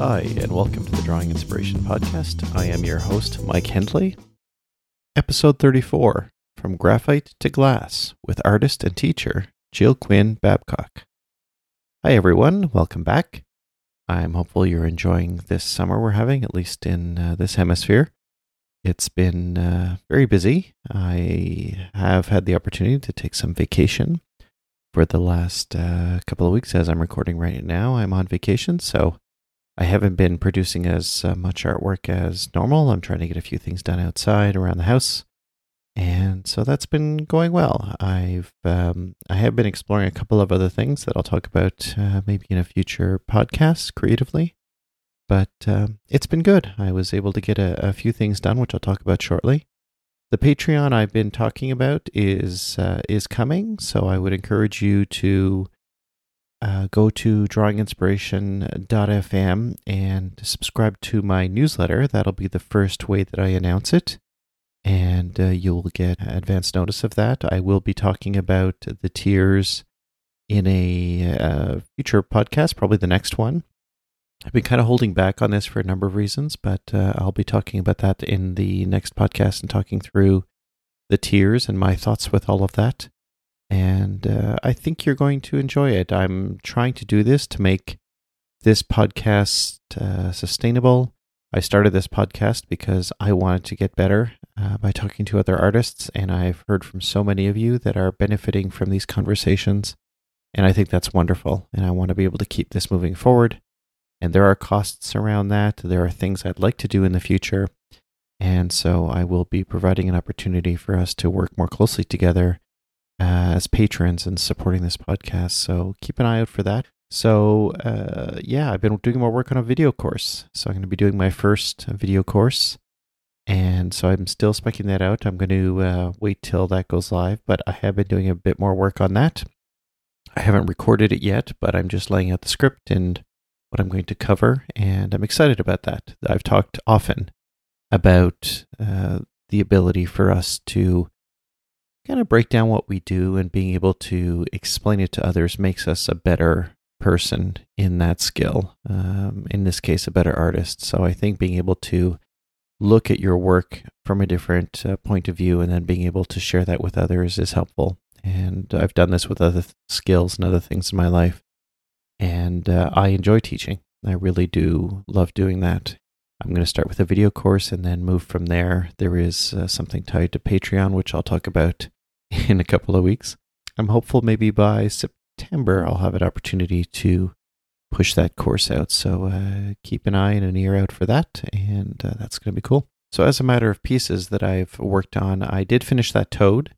Hi, and welcome to the Drawing Inspiration Podcast. I am your host, Mike Hendley. Episode 34 From Graphite to Glass with artist and teacher Jill Quinn Babcock. Hi, everyone. Welcome back. I'm hopeful you're enjoying this summer we're having, at least in uh, this hemisphere. It's been uh, very busy. I have had the opportunity to take some vacation for the last uh, couple of weeks as I'm recording right now. I'm on vacation, so I haven't been producing as uh, much artwork as normal. I'm trying to get a few things done outside around the house, and so that's been going well. I've um, I have been exploring a couple of other things that I'll talk about uh, maybe in a future podcast creatively, but um, it's been good. I was able to get a, a, few things done, which I'll talk about shortly. The Patreon I've been talking about is uh, is coming, so I would encourage you to uh, go to drawinginspiration.fm and subscribe to my newsletter. That'll be the first way that I announce it. And uh, you'll get advance notice of that. I will be talking about the tiers in a uh, future podcast, probably the next one. I've been kind of holding back on this for a number of reasons, but uh, I'll be talking about that in the next podcast and talking through the tiers and my thoughts with all of that and uh, I think you're going to enjoy it. I'm trying to do this to make this podcast uh, sustainable. I started this podcast because I wanted to get better uh, by talking to other artists, and I've heard from so many of you that are benefiting from these conversations, and I think that's wonderful. And I want to be able to keep this moving forward. And there are costs around that. There are things I'd like to do in the future. And so I will be providing an opportunity for us to work more closely together uh, as patrons and supporting this podcast. So keep an eye out for that. So uh, yeah, I've been doing more work on a video course. So I'm going to be doing my first video course. And so I'm still specking that out. I'm going to uh, wait till that goes live, but I have been doing a bit more work on that. I haven't recorded it yet, but I'm just laying out the script and what I'm going to cover, and I'm excited about that. I've talked often about uh, the ability for us to kind of break down what we do and being able to explain it to others makes us a better person in that skill. Um, in this case, a better artist. So I think being able to look at your work from a different uh, point of view and then being able to share that with others is helpful. And I've done this with other th- skills and other things in my life. And uh, I enjoy teaching. I really do love doing that. I'm going to start with a video course and then move from there. There is uh, something tied to Patreon, which I'll talk about in a couple of weeks. I'm hopeful maybe by September I'll have an opportunity to push that course out. So uh, keep an eye and an ear out for that, and uh, that's going to be cool. So, as a matter of pieces that I've worked on, I did finish that toad,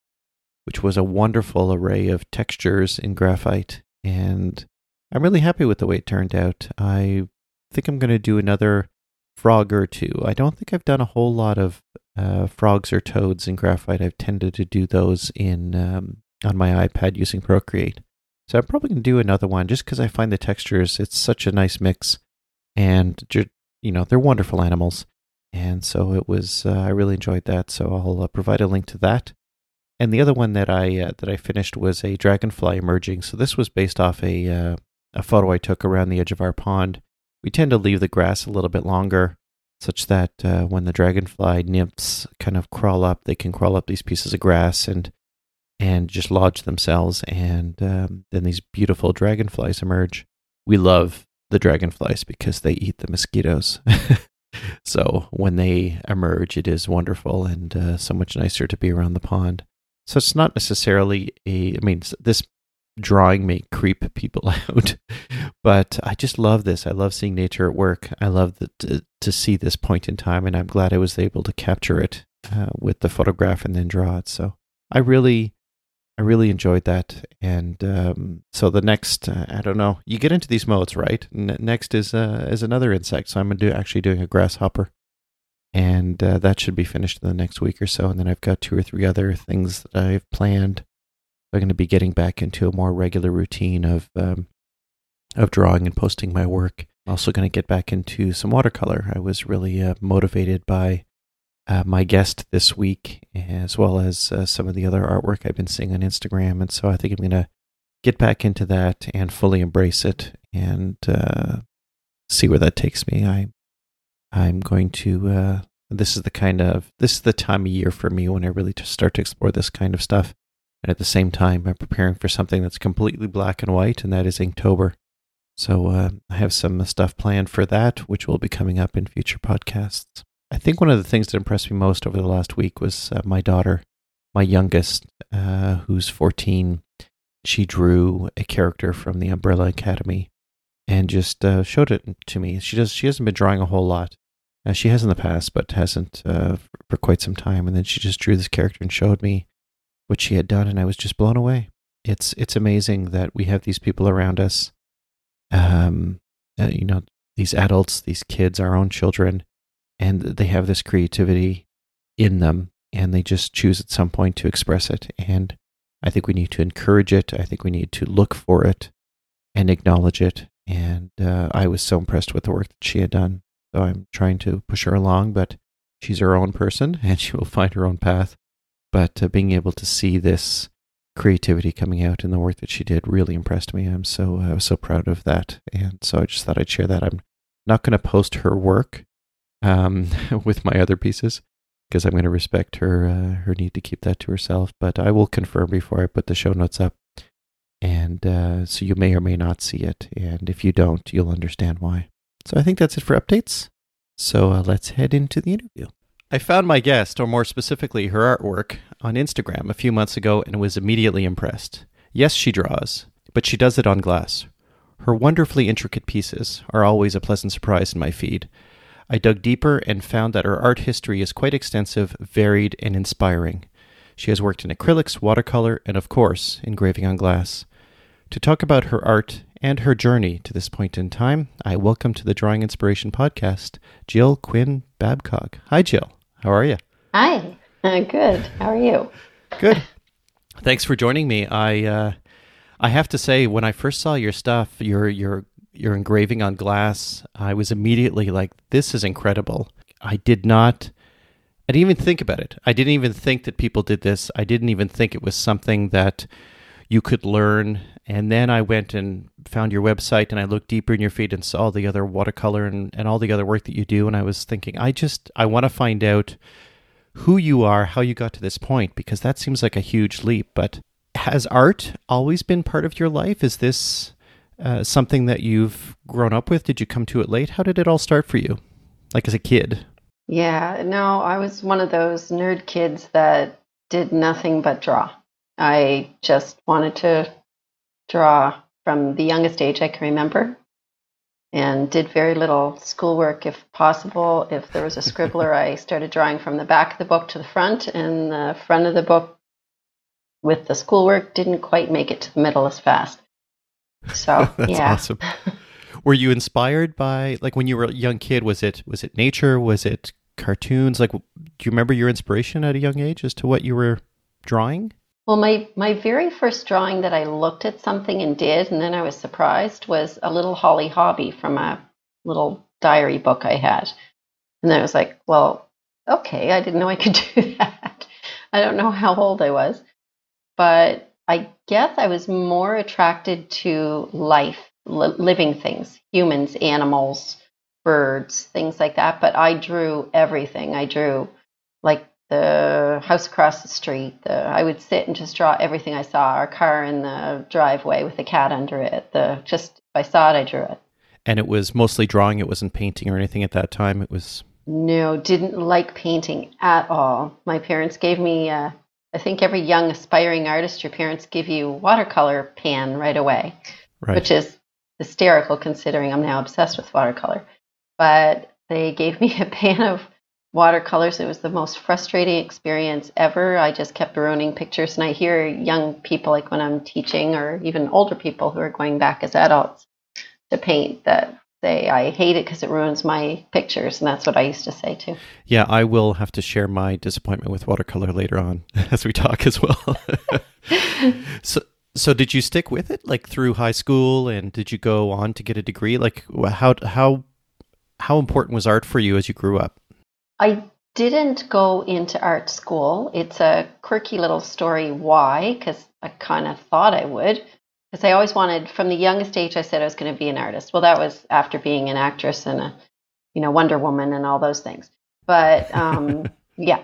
which was a wonderful array of textures in graphite, and I'm really happy with the way it turned out. I think I'm going to do another frog or two. I don't think I've done a whole lot of uh, frogs or toads in graphite. I've tended to do those in um, on my iPad using Procreate. So I'm probably going to do another one just because I find the textures, it's such a nice mix. And, you know, they're wonderful animals. And so it was, uh, I really enjoyed that. So I'll uh, provide a link to that. And the other one that I uh, that I finished was a dragonfly emerging. So this was based off a uh, a photo I took around the edge of our pond. We tend to leave the grass a little bit longer such that uh, when the dragonfly nymphs kind of crawl up, they can crawl up these pieces of grass and and just lodge themselves, and um, then these beautiful dragonflies emerge. We love the dragonflies because they eat the mosquitoes. so when they emerge, it is wonderful and uh, so much nicer to be around the pond. So it's not necessarily a. I mean, this drawing may creep people out, but I just love this. I love seeing nature at work. I love the, to, to see this point in time, and I'm glad I was able to capture it uh, with the photograph and then draw it. So I really, I really enjoyed that. And um, so the next, uh, I don't know, you get into these modes, right? N- next is uh, is another insect. So I'm do, actually doing a grasshopper. And uh, that should be finished in the next week or so. And then I've got two or three other things that I've planned I'm going to be getting back into a more regular routine of um, of drawing and posting my work. I'm Also, going to get back into some watercolor. I was really uh, motivated by uh, my guest this week, as well as uh, some of the other artwork I've been seeing on Instagram, and so I think I'm going to get back into that and fully embrace it and uh, see where that takes me. I I'm going to. Uh, this is the kind of this is the time of year for me when I really start to explore this kind of stuff. And at the same time, I'm preparing for something that's completely black and white, and that is Inktober. So uh, I have some stuff planned for that, which will be coming up in future podcasts. I think one of the things that impressed me most over the last week was uh, my daughter, my youngest, uh, who's 14. She drew a character from the Umbrella Academy and just uh, showed it to me. She does. She hasn't been drawing a whole lot. Uh, she has in the past, but hasn't uh, for quite some time. And then she just drew this character and showed me what she had done, and I was just blown away. It's it's amazing that we have these people around us. Um, uh, you know, these adults, these kids, our own children, and they have this creativity in them, and they just choose at some point to express it. And I think we need to encourage it. I think we need to look for it and acknowledge it. And uh, I was so impressed with the work that she had done. So I'm trying to push her along, but she's her own person and she will find her own path. But uh, being able to see this creativity coming out in the work that she did really impressed me. I'm so uh, so proud of that, and so I just thought I'd share that. I'm not going to post her work um, with my other pieces because I'm going to respect her uh, her need to keep that to herself. But I will confirm before I put the show notes up, and uh, so you may or may not see it. And if you don't, you'll understand why. So I think that's it for updates. So uh, let's head into the interview. I found my guest, or more specifically her artwork, on Instagram a few months ago and was immediately impressed. Yes, she draws, but she does it on glass. Her wonderfully intricate pieces are always a pleasant surprise in my feed. I dug deeper and found that her art history is quite extensive, varied, and inspiring. She has worked in acrylics, watercolor, and of course, engraving on glass. To talk about her art and her journey to this point in time, I welcome to the Drawing Inspiration podcast Jill Quinn Babcock. Hi, Jill. How are you? Hi. Uh, good. How are you? Good. Thanks for joining me. I uh, I have to say, when I first saw your stuff, your your your engraving on glass, I was immediately like, "This is incredible." I did not. I didn't even think about it. I didn't even think that people did this. I didn't even think it was something that you could learn. And then I went and found your website and I looked deeper in your feed and saw the other watercolor and, and all the other work that you do. And I was thinking, I just, I want to find out who you are, how you got to this point, because that seems like a huge leap. But has art always been part of your life? Is this uh, something that you've grown up with? Did you come to it late? How did it all start for you, like as a kid? Yeah, no, I was one of those nerd kids that did nothing but draw. I just wanted to draw from the youngest age I can remember and did very little schoolwork if possible. If there was a scribbler, I started drawing from the back of the book to the front, and the front of the book with the schoolwork didn't quite make it to the middle as fast. So That's yeah. awesome. Were you inspired by like when you were a young kid? Was it was it nature? Was it cartoons? Like, do you remember your inspiration at a young age as to what you were drawing? Well, my, my very first drawing that I looked at something and did, and then I was surprised, was a little Holly Hobbie from a little diary book I had. And then I was like, well, okay, I didn't know I could do that. I don't know how old I was. But I guess I was more attracted to life, li- living things, humans, animals, birds, things like that. But I drew everything. I drew like the house across the street. The, I would sit and just draw everything I saw. Our car in the driveway with a cat under it. The just if I saw it, I drew it. And it was mostly drawing. It wasn't painting or anything at that time. It was No, didn't like painting at all. My parents gave me. Uh, I think every young aspiring artist, your parents give you watercolor pan right away, right. which is hysterical considering I'm now obsessed with watercolor. But they gave me a pan of watercolors. It was the most frustrating experience ever. I just kept ruining pictures. And I hear young people, like when I'm teaching, or even older people who are going back as adults to paint, that say, I hate it because it ruins my pictures. And that's what I used to say too. Yeah, I will have to share my disappointment with watercolor later on as we talk as well. so, so did you stick with it like through high school and did you go on to get a degree? Like how how how important was art for you as you grew up? I didn't go into art school. It's a quirky little story why, because I kind of thought I would. because I always wanted, from the youngest age, I said I was going to be an artist. Well, that was after being an actress and a, you know, Wonder Woman and all those things. But um, yeah,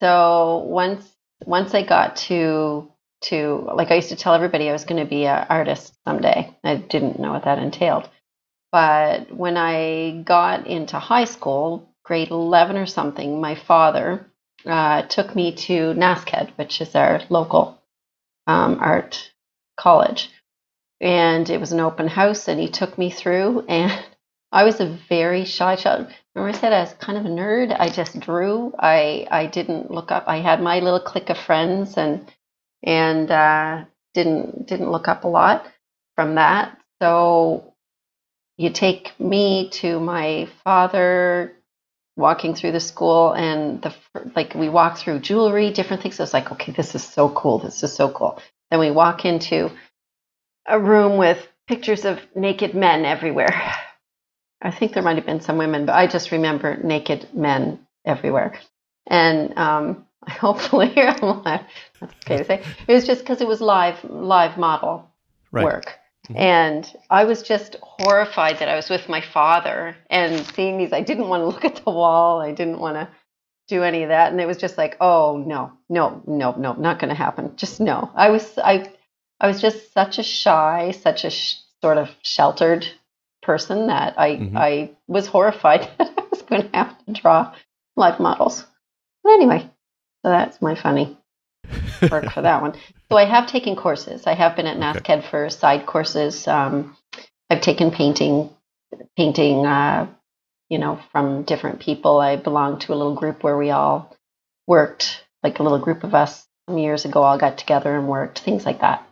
so once once I got to to like I used to tell everybody I was going to be an artist someday. I didn't know what that entailed. But when I got into high school, grade 11 or something, my father uh, took me to NASCAD, which is our local um, art college. And it was an open house, and he took me through. And I was a very shy child. Remember, I said I was kind of a nerd. I just drew. I I didn't look up. I had my little clique of friends, and and uh, didn't didn't look up a lot from that. So you take me to my father walking through the school and the like we walk through jewelry different things. I was like okay this is so cool. This is so cool. Then we walk into a room with pictures of naked men everywhere. I think there might have been some women but i just remember naked men everywhere. And um, hopefully that's okay to say. It was just because it was live live model right. work. And I was just horrified that I was with my father and seeing these. I didn't want to look at the wall. I didn't want to do any of that. And it was just like, oh no, no, no, no, not going to happen. Just no. I was, I, I was just such a shy, such a sh- sort of sheltered person that I, mm-hmm. I was horrified that I was going to have to draw live models. But anyway, so that's my funny work for that one. So I have taken courses. I have been at NASCAD okay. for side courses. Um, I've taken painting, painting, uh, you know, from different people. I belong to a little group where we all worked, like a little group of us some years ago, all got together and worked, things like that.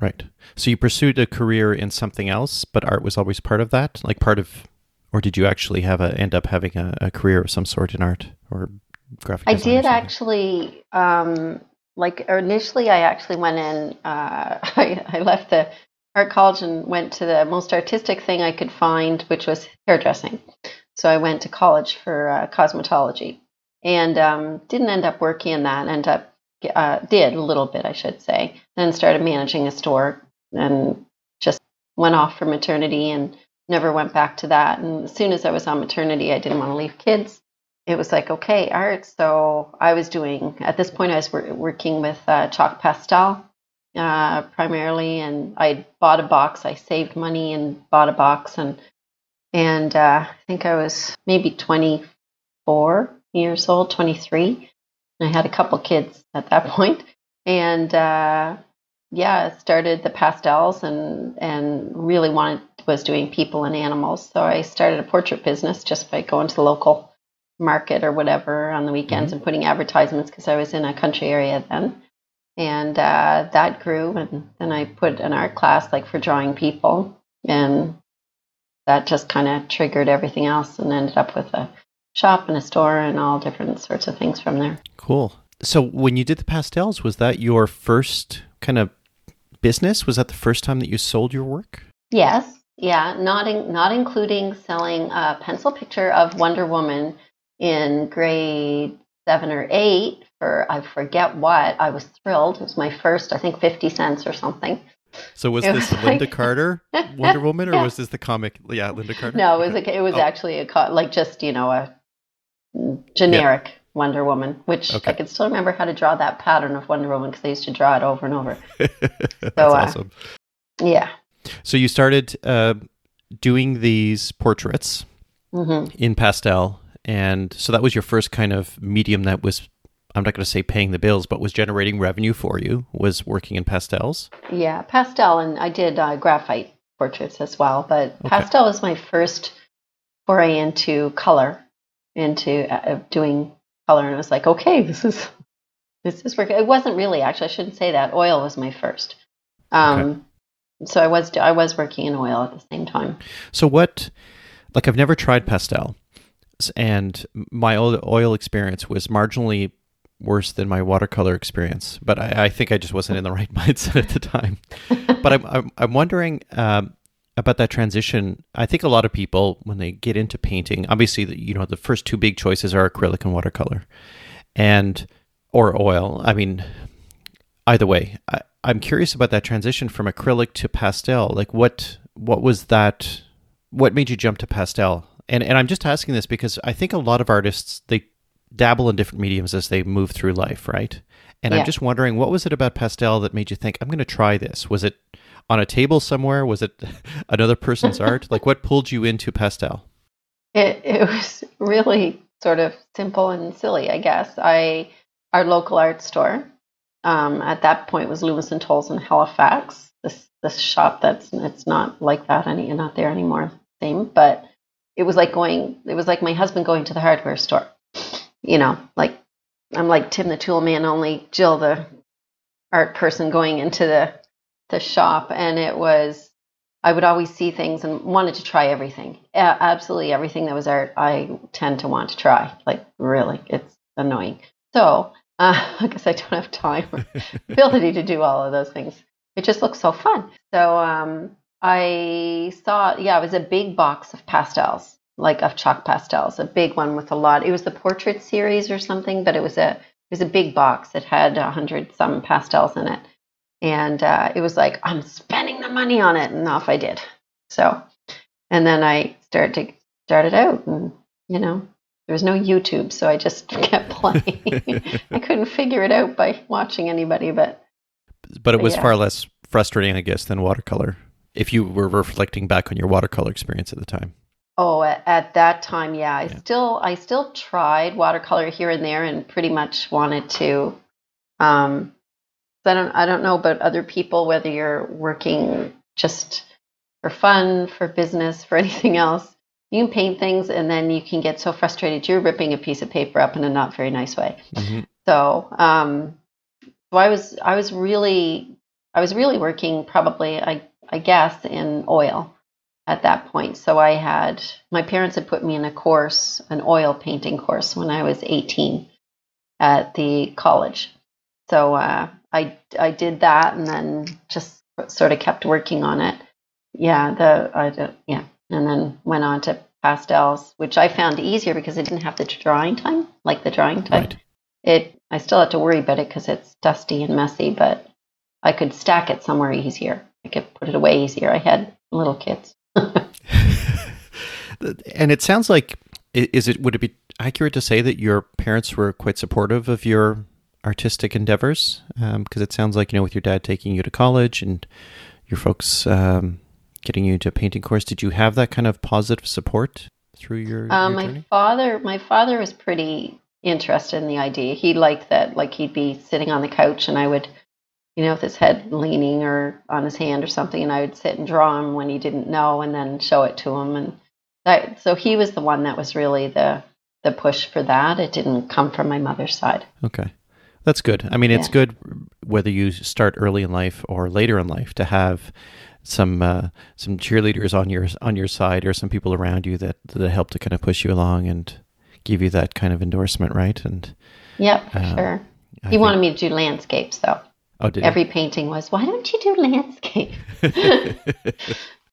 Right. So you pursued a career in something else, but art was always part of that, like part of, or did you actually have a end up having a, a career of some sort in art or graphic? I did actually. Um, like initially I actually went in, uh, I, I left the art college and went to the most artistic thing I could find, which was hairdressing. So I went to college for uh, cosmetology and um, didn't end up working in that. End up uh, did a little bit, I should say. Then started managing a store and just went off for maternity and never went back to that. And as soon as I was on maternity, I didn't want to leave kids it was like okay art so i was doing at this point i was working with uh, chalk pastel uh, primarily and i bought a box. I saved money and bought a box and and uh, i think i was maybe 24 years old 23 i had a couple kids at that point and uh, yeah started the pastels and and really wanted was doing people and animals. So i started a portrait business just by going to the local market or whatever on the weekends mm-hmm. and putting advertisements because I was in a country area then. And uh, that grew. And then I put an art class like for drawing people. And that just kind of triggered everything else and ended up with a shop and a store and all different sorts of things from there. Cool. So when you did the pastels, was that your first kind of business? Was that the first time that you sold your work? Yes. Yeah, not in, not including selling a pencil picture of Wonder Woman in grade seven or eight for I forget what. I was thrilled. It was my first, I think, fifty cents or something. So was it this was Lynda like... Carter Wonder Woman, or yeah. was this the comic? Yeah, Lynda Carter. No, it was a, it was oh. actually a like just you know a generic yeah. Wonder Woman, which okay. I can still remember how to draw that pattern of Wonder Woman because I used to draw it over and over. That's so, uh, awesome. Yeah. So you started uh, doing these portraits mm-hmm. in pastel and so that was your first kind of medium that was I'm not going to say paying the bills, but was generating revenue for you, was working in pastels? Yeah, pastel. And I did uh, graphite portraits as well. But okay. pastel was my first foray into color, into uh, doing color. And I was like, okay, this is. This is working. It wasn't really actually. I shouldn't say that. Oil was my first. Um, okay. So I was I was working in oil at the same time. So what? Like I've never tried pastel, and my oil experience was marginally worse than my watercolor experience. But I, I think I just wasn't in the right mindset at the time. but I'm, I'm, I'm wondering um, about that transition. I think a lot of people, when they get into painting, obviously, the, you know, the first two big choices are acrylic and watercolor, and or oil. I mean, either way. I, I'm curious about that transition from acrylic to pastel. Like what what was that what made you jump to pastel? And and I'm just asking this because I think a lot of artists they dabble in different mediums as they move through life, right? And Yeah. I'm just wondering what was it about pastel that made you think I'm going to try this? Was it on a table somewhere? Was it another person's art? Like what pulled you into pastel? It it was really sort of simple and silly, I guess. I our local art store um, at that point was Loomis and Toles in Halifax. This this shop that's it's not like that any not there anymore. Same, but it was like going. It was like my husband going to the hardware store. You know, like I'm like Tim the Tool Man, only Jill the art person going into the the shop, and it was I would always see things and wanted to try everything. Absolutely everything that was art, I tend to want to try. Like, really, it's annoying. So, uh, I guess I don't have time or ability to do all of those things. It just looks so fun. So, um, I saw, yeah, it was a big box of pastels, like of chalk pastels, a big one with a lot. It was the portrait series or something, but it was a it was a big box that had a hundred some pastels in it and uh, it was like i'm spending the money on it and off i did so and then i started to start it out and you know there was no youtube so i just kept playing i couldn't figure it out by watching anybody but But it was Yeah. far less frustrating, I guess, than watercolor. If you were reflecting back on your watercolor experience at the time. oh at, at that time yeah i Yeah. still i still tried watercolor here and there and pretty much wanted to um I don't I don't know about other people whether you're working just for fun, for business, for anything else. You can paint things and then you can get so frustrated you're ripping a piece of paper up in a not very nice way. Mhm. So, um, so I was I was really I was really working probably I I guess in oil at that point. So I had my parents had put me in a course, an oil painting course when I was 18 at the college. So uh, I I did that and then just sort of kept working on it. Yeah, the I don't- yeah, and then went on to pastels, which I found easier because I didn't have the drawing time, like the drawing time Right. it I still had to worry about it because it's dusty and messy, but I could stack it somewhere easier. I could put it away easier. I had little kids. and it sounds like is it would it be accurate to say that your parents were quite supportive of your artistic endeavors because it sounds like you know with your dad taking you to college and your folks um, getting you into a painting course did you have that kind of positive support through your, Um, your my journey father, my father was pretty interested in the idea. He liked that, like he'd be sitting on the couch and I would, you know, with his head leaning or on his hand or something, and I would sit and draw him when he didn't know, and then show it to him. And that, so he was the one that was really the the push for that. It didn't come from my mother's side. okay that's good i mean it's Yeah. good whether you start early in life or later in life to have some uh, some cheerleaders on your on your side or some people around you that that help to kind of push you along and give you that kind of endorsement right and Yep, for Um, sure. I He think- wanted me to do landscapes, though. Oh did Every painting was, why don't you do landscape?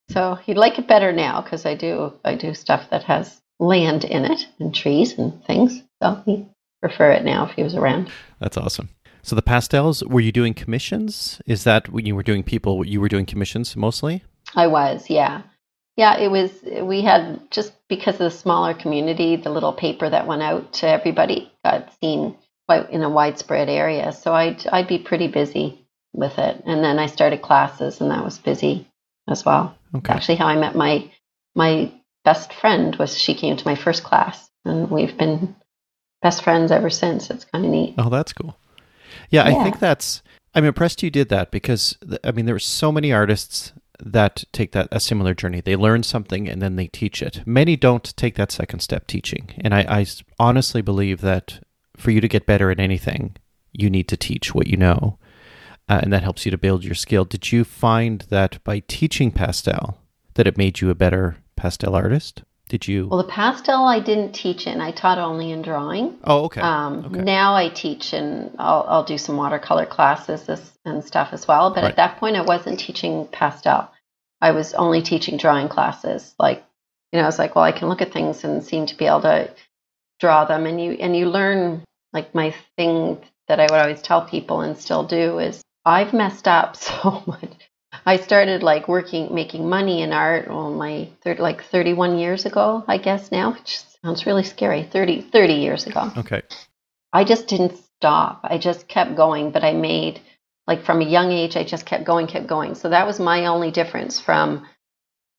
so he'd like it better now because I do I do stuff that has land in it and trees and things. So he prefer it now if he was around. That's awesome. So the pastels, were you doing commissions? Is that when you were doing people? You were doing commissions mostly. I was, yeah. Yeah, it was, we had just because of the smaller community, the little paper that went out to everybody got seen quite in a widespread area. So I'd, I'd be pretty busy with it. And then I started classes and that was busy as well. Okay. Actually, how I met my, my best friend was she came to my first class and we've been best friends ever since. It's kind of neat. Oh, that's cool. Yeah, I think that's. I'm impressed you did that because I mean there are so many artists that take that a similar journey. They learn something and then they teach it. Many don't take that second step teaching, and I, I honestly believe that for you to get better at anything, you need to teach what you know, uh, and that helps you to build your skill. Did you find that by teaching pastel that it made you a better pastel artist? Did you? Well, the pastel I didn't teach in. I taught only in drawing. oh, okay. Um, okay. Now I teach and I'll, I'll do some watercolor classes as, and stuff as well. But Right. at that point, I wasn't teaching pastel. I was only teaching drawing classes. Like, you know, I was like, well, I can look at things and seem to be able to draw them. And you and you learn. Like my thing that I would always tell people and still do is I've messed up so much. I started like working, making money in art, well, my third, like 31 years ago, I guess now, which sounds really scary. 30, 30 years ago. Okay. I just didn't stop. I just kept going, but I made like from a young age, I just kept going, kept going. So that was my only difference from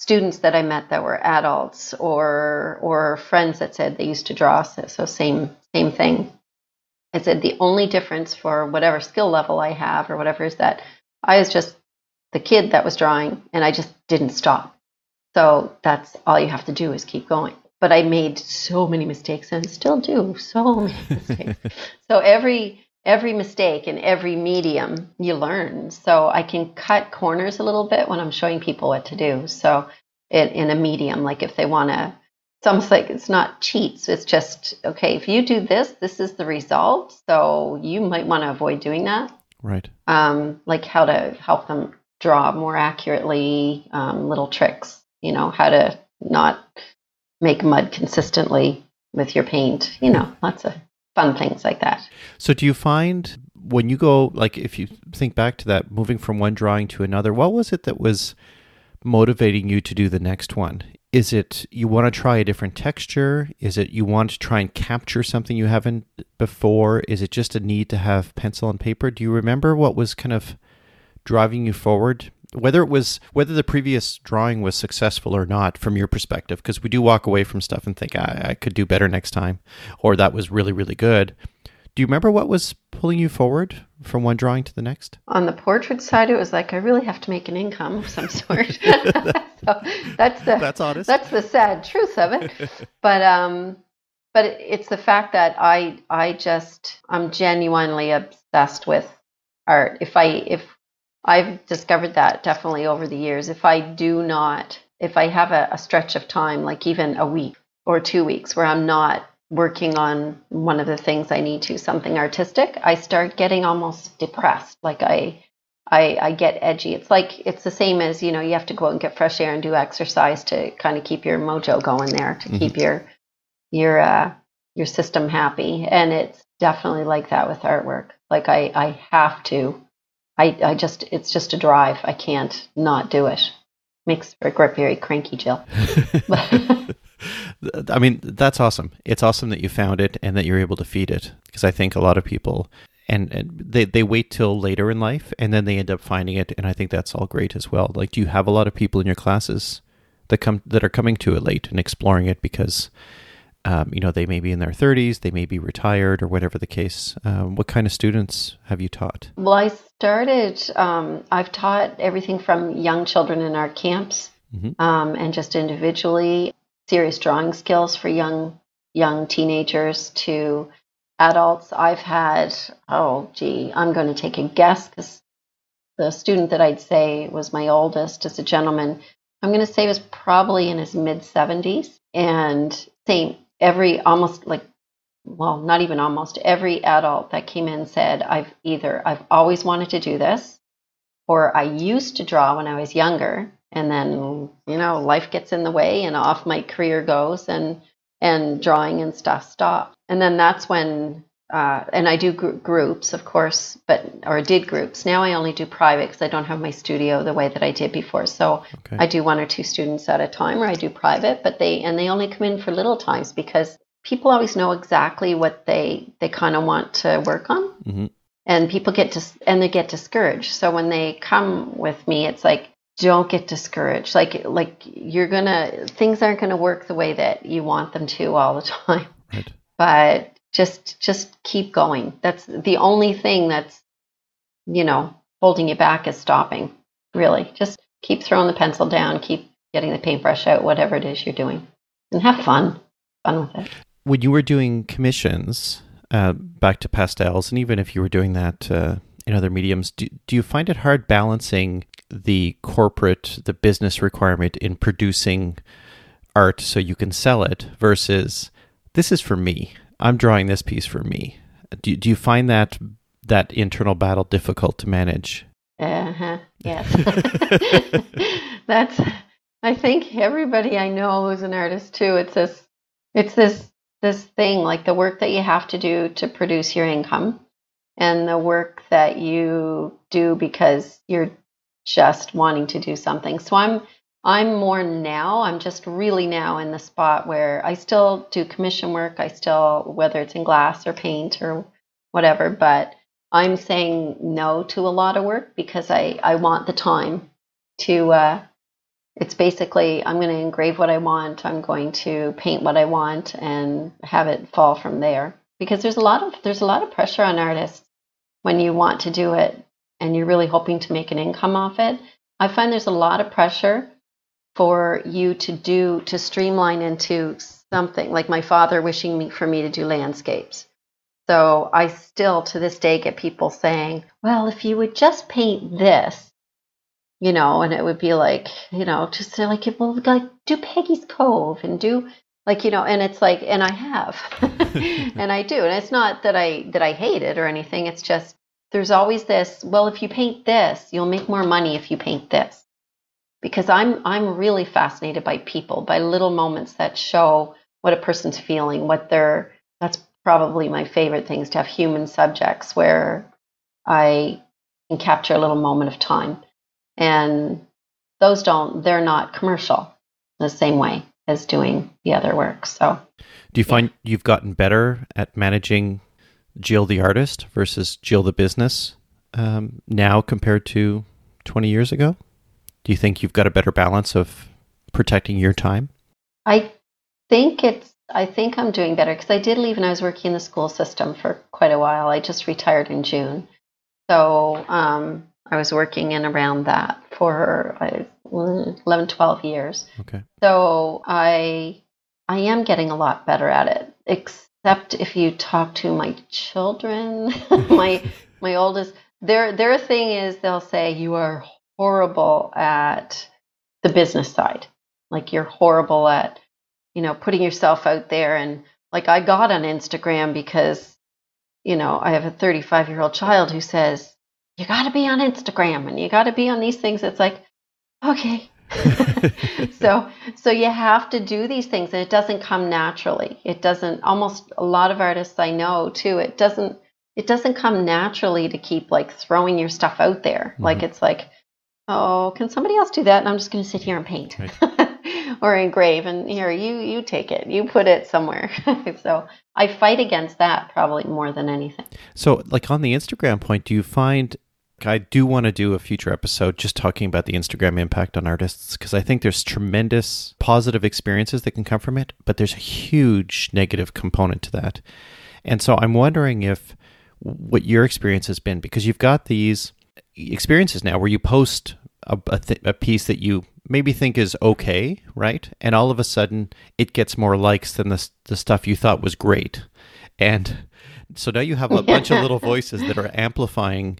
students that I met that were adults or or friends that said they used to draw. So, so same same thing. I said the only difference for whatever skill level I have or whatever is that I was just the kid that was drawing and I just didn't stop. So that's all you have to do is keep going. But I made so many mistakes and still do so many mistakes. so every every mistake in every medium you learn. So I can cut corners a little bit when I'm showing people what to do. So in, in a medium, like if they want to, it's almost like it's not cheats. It's just, okay, if you do this, this is the result. So you might want to avoid doing that. Right. Um, like how to help them draw more accurately, um, little tricks, you know, how to not make mud consistently with your paint, you know, lots of fun things like that. So, do you find when you go, like, if you think back to that, moving from one drawing to another, what was it that was motivating you to do the next one? Is it you want to try a different texture? Is it you want to try and capture something you haven't before? Is it just a need to have pencil and paper? Do you remember what was kind of driving you forward? Whether it was whether the previous drawing was successful or not from your perspective, because we do walk away from stuff and think I, I could do better next time, or that was really really good. Do you remember what was pulling you forward from one drawing to the next? On the portrait side, it was like I really have to make an income of some sort. so that's the That's honest. that's the sad truth of it. But um, but it's the fact that I I just I'm genuinely obsessed with art. If I if I've discovered that definitely over the years. If I do not, if I have a, a stretch of time, like even a week or two weeks, where I'm not working on one of the things I need to, something artistic, I start getting almost depressed. Like I, I, I get edgy. It's like it's the same as you know you have to go out and get fresh air and do exercise to kind of keep your mojo going there, to Mhm. keep your your uh, your system happy. And it's definitely like that with artwork. Like I, I have to. I, I just it's just a drive. I can't not do it. Makes for a very cranky Jill. I mean, that's awesome. It's awesome that you found it and that you're able to feed it because I think a lot of people and, and they they wait till later in life and then they end up finding it and I think that's all great as well. Like do you have a lot of people in your classes that come that are coming to it late and exploring it because um, you know they may be in their 30s, they may be retired or whatever the case. Um, what kind of students have you taught? Well, I started. Um, I've taught everything from young children in our camps, Mhm. um, and just individually serious drawing skills for young young teenagers to adults. I've had. Oh, gee, I'm going to take a guess because the student that I'd say was my oldest is a gentleman. I'm going to say was probably in his mid 70s, and same every almost like well, not even almost every adult that came in said, I've either, I've always wanted to do this, or I used to draw when I was younger, and then, you know, life gets in the way and off my career goes, and, and drawing and stuff stopped. And then that's when, uh, and I do gr- groups, of course, but, or did groups. Now I only do private because I don't have my studio the way that I did before. So Okay. I do one or two students at a time, or I do private, but they and they only come in for little times because people always know exactly what they they kind of want to work on, Mhm. and people get dis- and they get discouraged. So when they come with me, it's like don't get discouraged. Like like you're gonna things aren't gonna work the way that you want them to all the time, Right. but just just keep going. That's the only thing that's you know holding you back is stopping. Really, just keep throwing the pencil down, keep getting the paintbrush out, whatever it is you're doing, and have fun. Fun with it. when you were doing commissions uh, back to pastels, and even if you were doing that uh, in other mediums, do, do you find it hard balancing the corporate, the business requirement in producing art so you can sell it versus this is for me? I'm drawing this piece for me. Do, do you find that that internal battle difficult to manage? Uh-huh. Yes. That's I think everybody I know who's an artist too, it's this it's this this thing, like the work that you have to do to produce your income. and the work that you do because you're just wanting to do something. So I'm I'm more now, I'm just really now in the spot where I still do commission work. I still whether it's in glass or paint or whatever, but I'm saying no to a lot of work because I I want the time to uh it's basically I'm going to engrave what I want, I'm going to paint what I want and have it fall from there because there's a lot of there's a lot of pressure on artists when you want to do it and you're really hoping to make an income off it. I find there's a lot of pressure for you to do to streamline into something like my father wishing me for me to do landscapes. So I still to this day get people saying, "Well, if you would just paint this, you know, and it would be like, you know, just like, well, like do Peggy's Cove and do like, you know, and it's like, and I have, and I do, and it's not that I that I hate it or anything. It's just there's always this. Well, if you paint this, you'll make more money if you paint this, because I'm I'm really fascinated by people, by little moments that show what a person's feeling, what they're. That's probably my favorite things to have human subjects where I can capture a little moment of time and those don't they're not commercial the same way as doing the other work so do you find yeah. you've gotten better at managing jill the artist versus jill the business um, now compared to 20 years ago do you think you've got a better balance of protecting your time i think it's i think i'm doing better because i did leave and i was working in the school system for quite a while i just retired in june so um, I was working in around that for uh, 11, 12 years. Okay. So I I am getting a lot better at it, except if you talk to my children, my my oldest, their their thing is they'll say you are horrible at the business side. Like you're horrible at, you know, putting yourself out there and like I got on Instagram because you know, I have a 35 year old child who says, you got to be on Instagram and you got to be on these things. It's like, okay. so so you have to do these things and it doesn't come naturally. It doesn't almost a lot of artists I know too, it doesn't it doesn't come naturally to keep like throwing your stuff out there. Mm-hmm. Like it's like, oh, can somebody else do that? And I'm just going to sit here and paint right. or engrave. And here, you you take it, you put it somewhere. so I fight against that probably more than anything. So, like on the Instagram point, do you find I do want to do a future episode just talking about the Instagram impact on artists because I think there's tremendous positive experiences that can come from it, but there's a huge negative component to that. And so I'm wondering if what your experience has been because you've got these experiences now where you post a, a, th- a piece that you maybe think is okay, right? And all of a sudden it gets more likes than the, the stuff you thought was great. And so now you have a bunch of little voices that are amplifying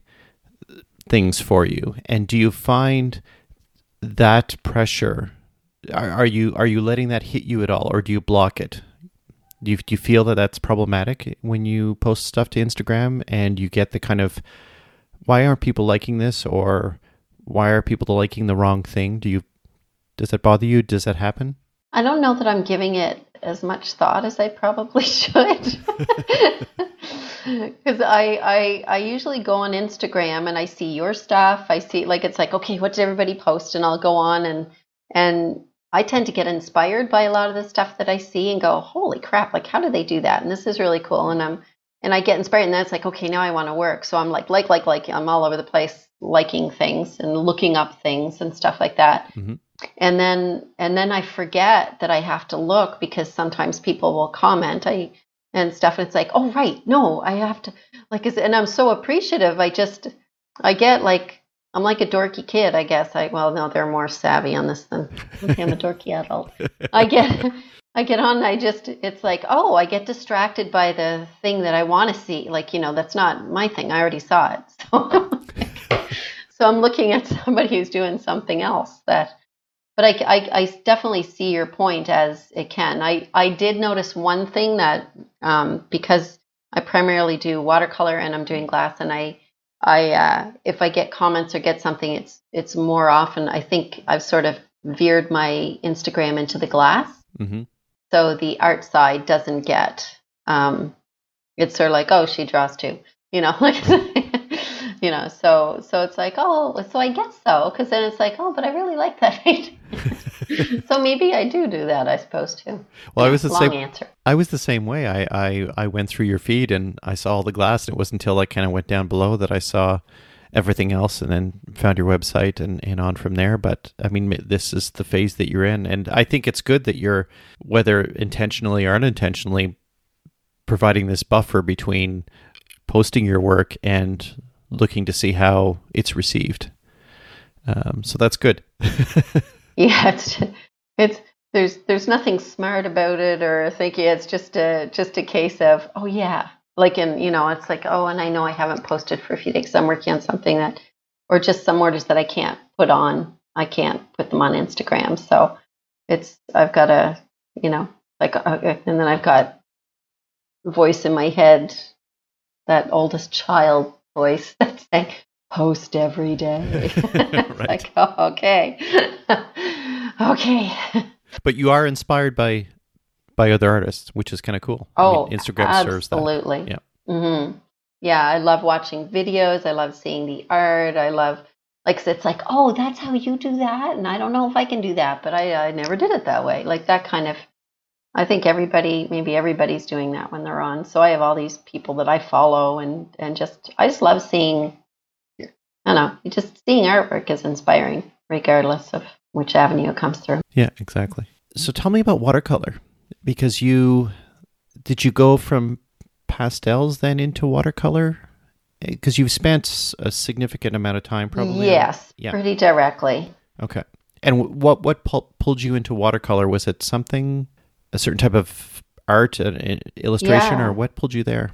things for you and do you find that pressure are, are you are you letting that hit you at all or do you block it do you, do you feel that that's problematic when you post stuff to instagram and you get the kind of why aren't people liking this or why are people liking the wrong thing do you does that bother you does that happen i don't know that i'm giving it as much thought as i probably should because I, I I usually go on Instagram and I see your stuff. I see like it's like okay, what did everybody post? And I'll go on and and I tend to get inspired by a lot of the stuff that I see and go, holy crap! Like how do they do that? And this is really cool. And I'm and I get inspired, and then it's like okay, now I want to work. So I'm like like like like I'm all over the place liking things and looking up things and stuff like that. Mm-hmm. And then and then I forget that I have to look because sometimes people will comment. I and stuff. And it's like, oh right, no, I have to like, and I'm so appreciative. I just, I get like, I'm like a dorky kid, I guess. I well, no, they're more savvy on this than okay, I'm a dorky adult. I get, I get on. I just, it's like, oh, I get distracted by the thing that I want to see. Like, you know, that's not my thing. I already saw it. So, so I'm looking at somebody who's doing something else that but I, I, I, definitely see your point as it can. I, I did notice one thing that um, because I primarily do watercolor and I'm doing glass, and I I uh, if I get comments or get something, it's it's more often. I think I've sort of veered my Instagram into the glass, mm-hmm. So the art side doesn't get. Um, it's sort of like oh she draws too. You know, like you know, so so it's like, oh, so I guess so, because then it's like, oh, but I really like that so maybe I do do that. I suppose too. Well, I was the Long same. answer. I was the same way. I, I I went through your feed and I saw all the glass, and it wasn't until I kind of went down below that I saw everything else, and then found your website and and on from there. But I mean, this is the phase that you're in, and I think it's good that you're, whether intentionally or unintentionally, providing this buffer between posting your work and looking to see how it's received. Um, so that's good. Yeah, it's it's there's there's nothing smart about it or thinking it's just a just a case of oh yeah, like in you know it's like oh and I know I haven't posted for a few days I'm working on something that or just some orders that I can't put on. I can't put them on Instagram, so it's I've got a you know like uh, and then I've got a voice in my head that oldest child voice that's saying post every day. Right. like, oh, okay. okay. but you are inspired by by other artists, which is kind of cool. I mean, Oh, Instagram serves that. absolutely. Yeah. hmm Yeah, I love watching videos. I love seeing the art. I love, like, it's like, oh, that's how you do that. And I don't know if I can do that, but I, I never did it that way. Like, that kind of, I think everybody, maybe everybody's doing that when they're on. So I have all these people that I follow and, and just, I just love seeing, I don't know, just seeing artwork is inspiring, regardless of which avenue it comes through. Yeah, exactly. So tell me about watercolor because you did you go from pastels then into watercolor eh, because you've spent a significant amount of time probably. yes, Yeah. pretty directly. Okay. And what what pu- pulled you into watercolor? Was it something a certain type of art, an an illustration, Yeah. or what pulled you there?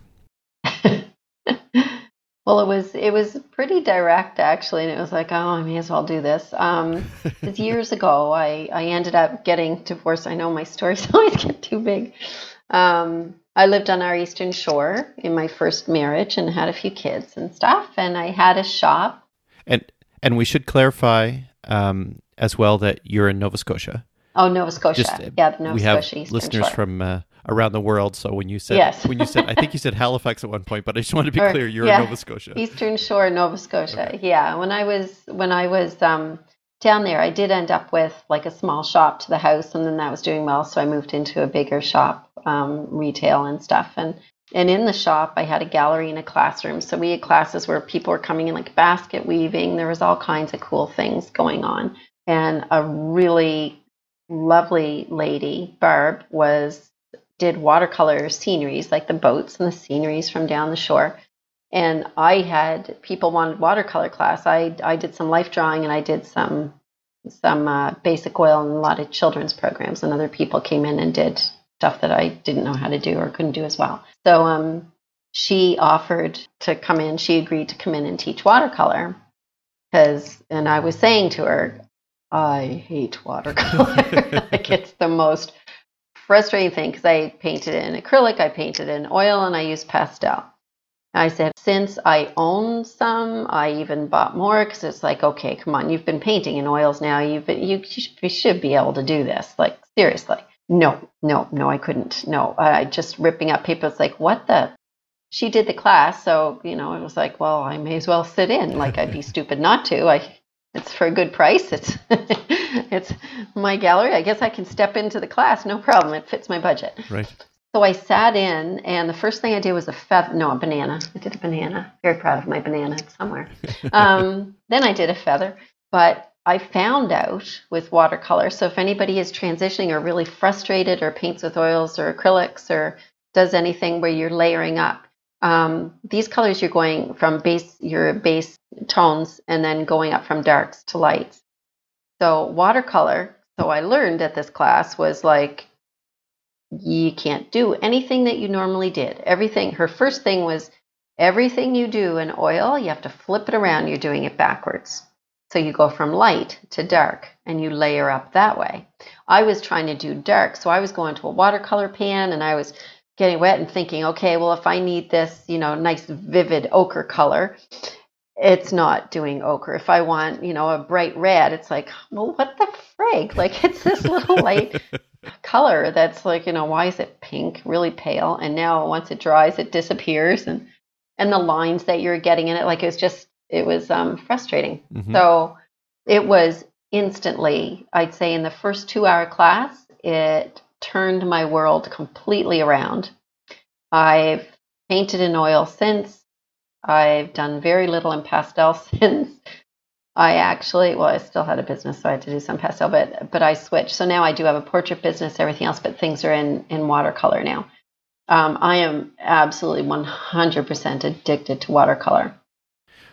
Well, it was it was pretty direct actually, and it was like, oh, I may as well do this. Um, years ago, I I ended up getting divorced. I know my stories always get too big. Um, I lived on our eastern shore in my first marriage and had a few kids and stuff, and I had a shop. And and we should clarify um, as well that you're in Nova Scotia. Oh, Nova Scotia, Just, yeah, Nova we have Scotia eastern listeners shore. from uh, around the world. So when you said Yes. when you said I think you said Halifax at one point, but I just want to be Or- clear, you're yeah. in Nova Scotia. Eastern Shore, Nova Scotia. Okay. Yeah, when I was when I was um, down there, I did end up with like a small shop to the house, and then that was doing well, so I moved into a bigger shop, um, retail and stuff. And and in the shop, I had a gallery and a classroom. So we had classes where people were coming in like basket weaving. There was all kinds of cool things going on, and a really lovely lady, Barb, was did watercolor sceneries like the boats and the sceneries from down the shore and I had people wanted watercolor class. I I did some life drawing and I did some some uh, basic oil and a lot of children's programs. And other people came in and did stuff that I didn't know how to do or couldn't do as well. So um, she offered to come in. She agreed to come in and teach watercolor because, and I was saying to her, I hate watercolor. like it's the most frustrating thing because I painted in acrylic, I painted in oil, and I used pastel. I said, since I own some, I even bought more because it's like, okay, come on, you've been painting in oils now. You've been, you, you should be able to do this. Like seriously, no, no, no, I couldn't. No, I just ripping up paper. It's like, what the? She did the class, so you know, it was like, well, I may as well sit in. Like I'd be stupid not to. I, it's for a good price. It's, it's my gallery. I guess I can step into the class, no problem. It fits my budget. right. So I sat in, and the first thing I did was a feather. No, a banana. I did a banana. Very proud of my banana. It's somewhere. um, then I did a feather, but I found out with watercolor. So if anybody is transitioning or really frustrated, or paints with oils or acrylics, or does anything where you're layering up, um, these colors you're going from base your base tones and then going up from darks to lights. So watercolor. So I learned at this class was like you can't do anything that you normally did. Everything, her first thing was everything you do in oil, you have to flip it around. You're doing it backwards. So you go from light to dark and you layer up that way. I was trying to do dark. So I was going to a watercolor pan and I was getting wet and thinking, okay, well, if I need this, you know, nice vivid ochre color, it's not doing ochre. If I want, you know, a bright red, it's like, well, what the frig? Like, it's this little light color that's like, you know, why is it pink, really pale? And now once it dries, it disappears. And and the lines that you're getting in it. Like it was just, it was um, frustrating. Mhm. So it was instantly, I'd say in the first two hour class, it turned my world completely around. I've painted in oil since. I've done very little in pastel since. I actually, well, I still had a business, so I had to do some pastel, but but I switched. So now I do have a portrait business, everything else, but things are in in watercolor now. Um, I am absolutely 100% addicted to watercolor. I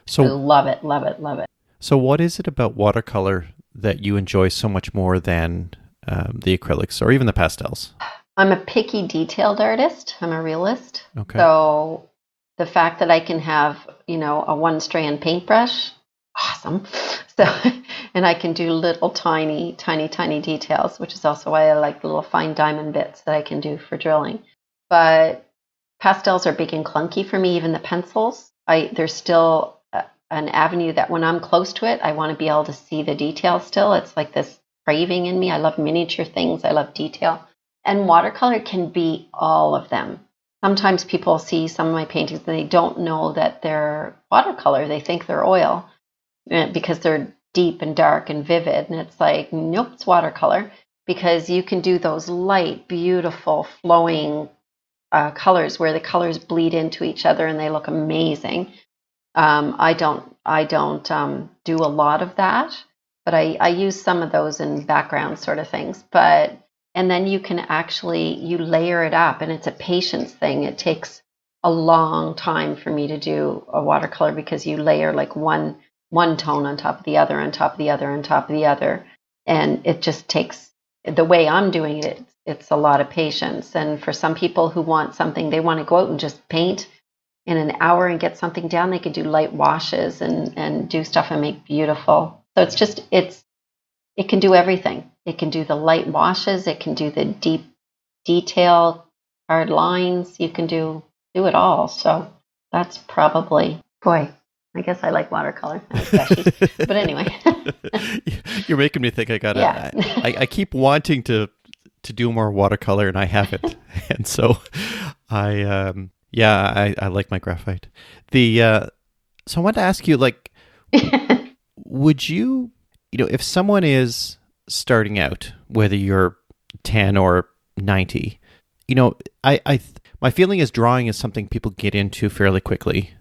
So, love it, love it, love it. so what is it about watercolor that you enjoy so much more than um, the acrylics or even the pastels? I'm a picky, detailed artist. I'm a realist. Okay. So the fact that I can have, you know, a one strand paintbrush, awesome. So, and I can do little tiny, tiny, tiny details, which is also why I like the little fine diamond bits that I can do for drilling. But pastels are big and clunky for me, even the pencils. I there's still a, an avenue that when I'm close to it, I want to be able to see the detail still. It's like this craving in me. I love miniature things. I love detail. And watercolor can be all of them sometimes people see some of my paintings and they don't know that they're watercolor. They think they're oil eh, because they're deep and dark and vivid. And it's like, nope, it's watercolor because you can do those light, beautiful, flowing uh, colors where the colors bleed into each other and they look amazing. Um, I don't, I don't um, do a lot of that, but I, I use some of those in background sort of things. But and then you can actually you layer it up and it's a patience thing. It takes a long time for me to do a watercolor because you layer like one one tone on top of the other on top of the other on top of the other. And it just takes the way i'm doing it it's a lot of patience. And for some people who want something they want to go out and just paint in an hour and get something down. They can do light washes and and do stuff and make beautiful. So it's just it's it can do everything. It can do the light washes. It can do the deep detail, hard lines. You can do do it all. So that's probably boy. I guess I like watercolor, but anyway, You're making me think I gotta. Yeah. I, I keep wanting to to do more watercolor, and I haven't. and so, I um yeah, I, I like my graphite. The uh, so I wanted to ask you, like, would you, you know, if someone is starting out, whether you're ten or ninety, you know, I I my feeling is drawing is something people get into fairly quickly.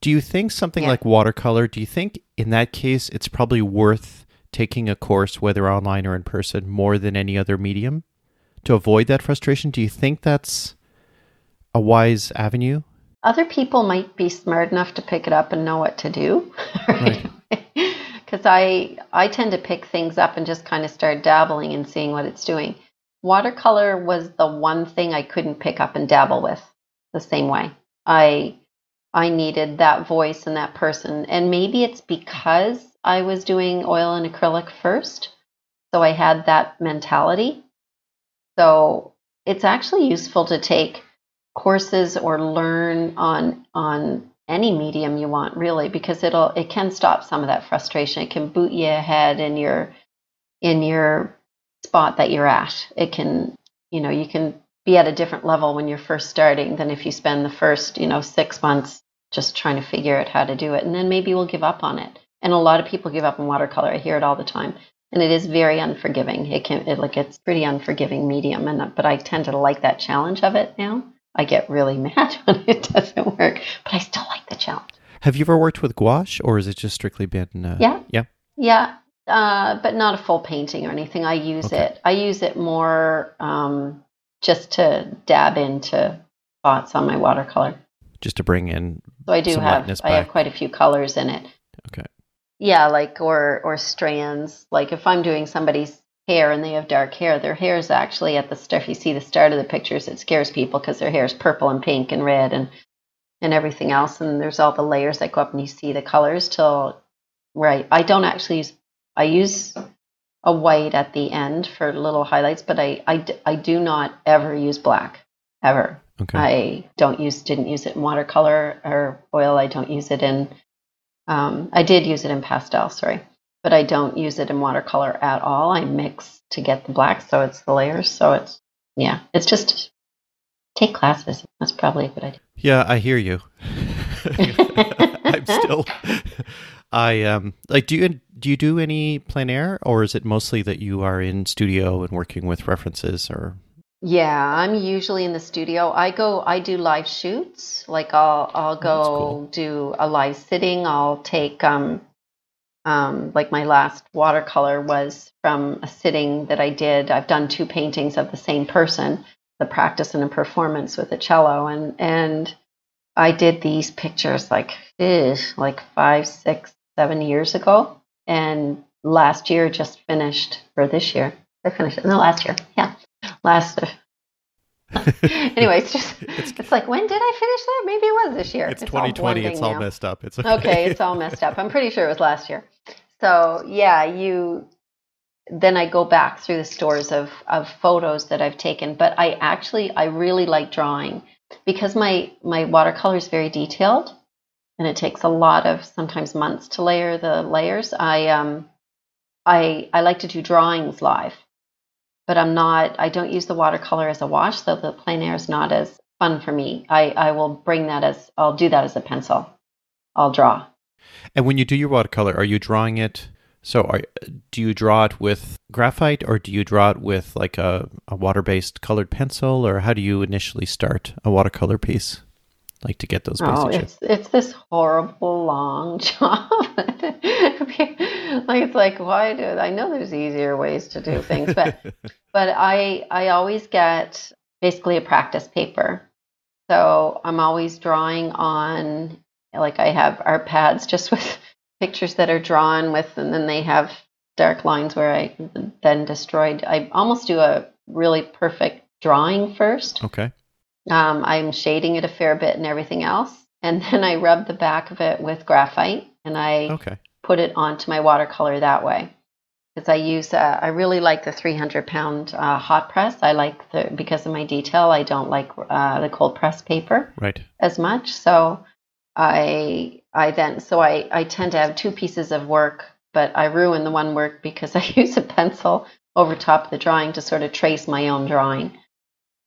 Do you think something Yeah. like watercolor, do you think in that case it's probably worth taking a course, whether online or in person, more than any other medium to avoid that frustration? Do you think that's a wise avenue? other people might be smart enough to pick it up and know what to do. Right. Because I I tend to pick things up and just kind of start dabbling and seeing what it's doing. Watercolor was the one thing I couldn't pick up and dabble with the same way. I I needed that voice and that person. And maybe it's because I was doing oil and acrylic first. So I had that mentality. So it's actually useful to take courses or learn on on any medium you want really because it'll it can stop some of that frustration. It can boot you ahead in your in your spot that you're at. It can you know you can be at a different level when you're first starting than if you spend the first you know 6 months just trying to figure out how to do it. And then maybe we'll give up on it. And a lot of people give up on watercolor. I hear it all the time. And it is very unforgiving. It can it like it's pretty unforgiving medium. And but i tend to like that challenge of it now I get really mad when it doesn't work, but I still like the challenge. Have you ever worked with gouache, or has it just strictly been? Uh, Yeah. Yeah. Yeah, uh, but not a full painting or anything. I use Okay. it. I use it more um, just to dab into spots on my watercolor. Just to bring in. So I do Some have. I have quite a few colors in it. Okay. Yeah, like or or strands. Like if I'm doing somebody's hair and they have dark hair, their hair is actually at the start. If you see the start of the pictures, it scares people because their hair is purple and pink and red and and everything else. And there's all the layers that go up, and you see the colors till right. I don't actually use. I use a white at the end for little highlights, but I I, I do not ever use black ever. Okay. I don't use didn't use it in watercolor or oil. I don't use it in. Um, I did use it in pastel, sorry, but I don't use it in watercolor at all. I mix to get the black, so it's the layers. So it's yeah, it's just take classes. That's probably a good idea. yeah, I hear you. I'm still. I um like. Do you do you do any plein air, or is it mostly that you are in studio and working with references, or Yeah, I'm usually in the studio. I go, I do live shoots. Like I'll, I'll go that's cool. do a live sitting. I'll take, um, um, like my last watercolor was from a sitting that I did. I've done two paintings of the same person, the practice and a performance with a cello, and and I did these pictures like, like five, six, seven years ago, and last year just finished, or this year I finished it. No, last year, yeah, last anyway, it's just It's- it's, like when did I finish that? Maybe it was this year. it's all 2020? It's all now. messed up. It's Okay, it's all messed up. I'm pretty sure it was last year. So yeah, you then I go back through the stores of of photos that I've taken, but I actually I really like drawing because my my watercolor is very detailed and it takes a lot of sometimes months to layer the layers. I um I I like to do drawings live but I'm not. I don't use the watercolor as a wash, so the plein air is not as fun for me. I I will bring that as I'll do that as a pencil. I'll draw. And when you do your watercolor, are you drawing it? So, are do you draw it with graphite, or do you draw it with like a, a water-based colored pencil, or how do you initially start a watercolor piece? Like to get those Oh, it's it's this horrible long job. like it's like why do I know there's easier ways to do things, but but I I always get basically a practice paper. So I'm always drawing on like I have art pads just with pictures that are drawn with and then they have dark lines where I then destroyed. I almost do a really perfect drawing first. okay. Um, I'm shading it a fair bit and everything else. And then I rub the back of it with graphite and I Okay. put it onto my watercolor that way because I use uh, I really like the 300 pound uh, hot press. I like the because of my detail. I don't like uh, the cold press paper Right. as much. So I I then so I I tend to have two pieces of work, but I ruin the one work because I use a pencil over top of the drawing to sort of trace my own drawing.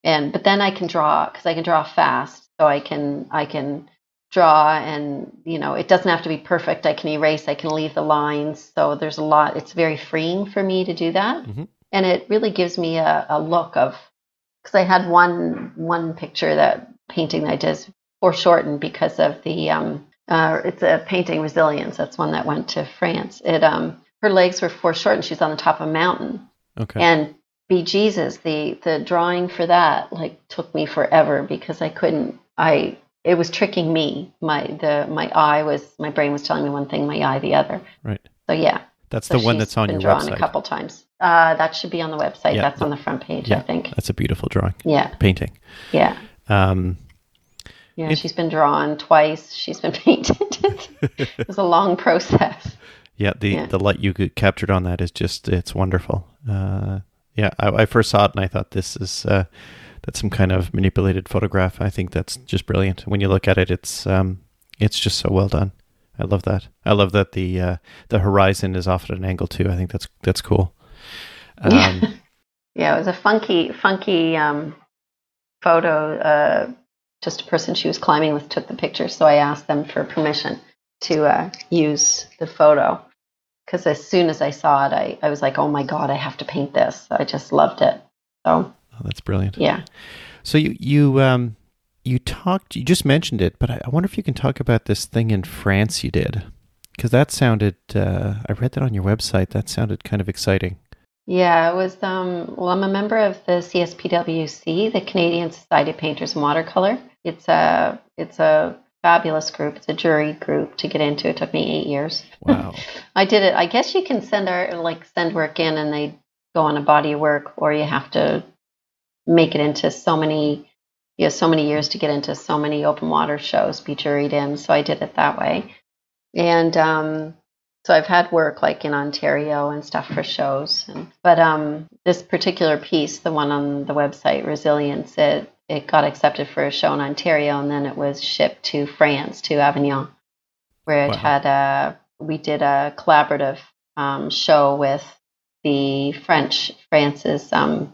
And but then I can draw because I can draw fast, so I can I can draw and you know it doesn't have to be perfect. I can erase, I can leave the lines. So there's a lot. It's very freeing for me to do that, Mhm. and it really gives me a, a look of because I had one one picture that painting that I did is foreshortened because of the um uh, it's a painting resilience. That's one that went to France. It um her legs were foreshortened. She was on the top of a mountain, Okay. and be Jesus, the the drawing for that like took me forever because I couldn't. I it was tricking me. My the my eye was my brain was telling me one thing, my eye the other. right. So yeah, That's so the one that's on been your drawn website. a couple times. Uh, that should be on the website. Yeah. That's on the front page, Yeah. I think. That's a beautiful drawing Yeah, painting. yeah, Um, yeah. It- she's been drawn twice. She's been painted. it was a long process. yeah, the Yeah. the light you captured on that is just it's wonderful. Uh, yeah, I, I first saw it and I thought this is uh, that's some kind of manipulated photograph. I think that's just brilliant. When you look at it, it's um, it's just so well done. I love that. I love that the uh, the horizon is off at an angle too. I think that's that's cool. Um, Yeah. Yeah, it was a funky, funky um, photo. Uh, just a person she was climbing with took the picture, so I asked them for permission to uh, use the photo. Because as soon as I saw it, I, I was like, oh my God, I have to paint this. I just loved it. So, oh, that's brilliant. yeah. So you you um you talked you just mentioned it, but I, I wonder if you can talk about this thing in France you did because that sounded. Uh, I read that on your website. That sounded kind of exciting. Yeah, it was. Um, well, I'm a member of the CSPWC, the Canadian Society of Painters and Watercolor. It's a it's a fabulous group. It's a jury group to get into. It took me eight years. Wow. I did it. I guess you can send our like send work in, and they go on a body of work, or you have to make it into so many. You know, so many years to get into so many open water shows, be juried in. So I did it that way, and um, so I've had work like in Ontario and stuff for shows. And, but um, this particular piece, the one on the website, Resilience, it it got accepted for a show in Ontario, and then it was shipped to France, to Avignon, where it Wow. had a we did a collaborative um, show with the French France's um,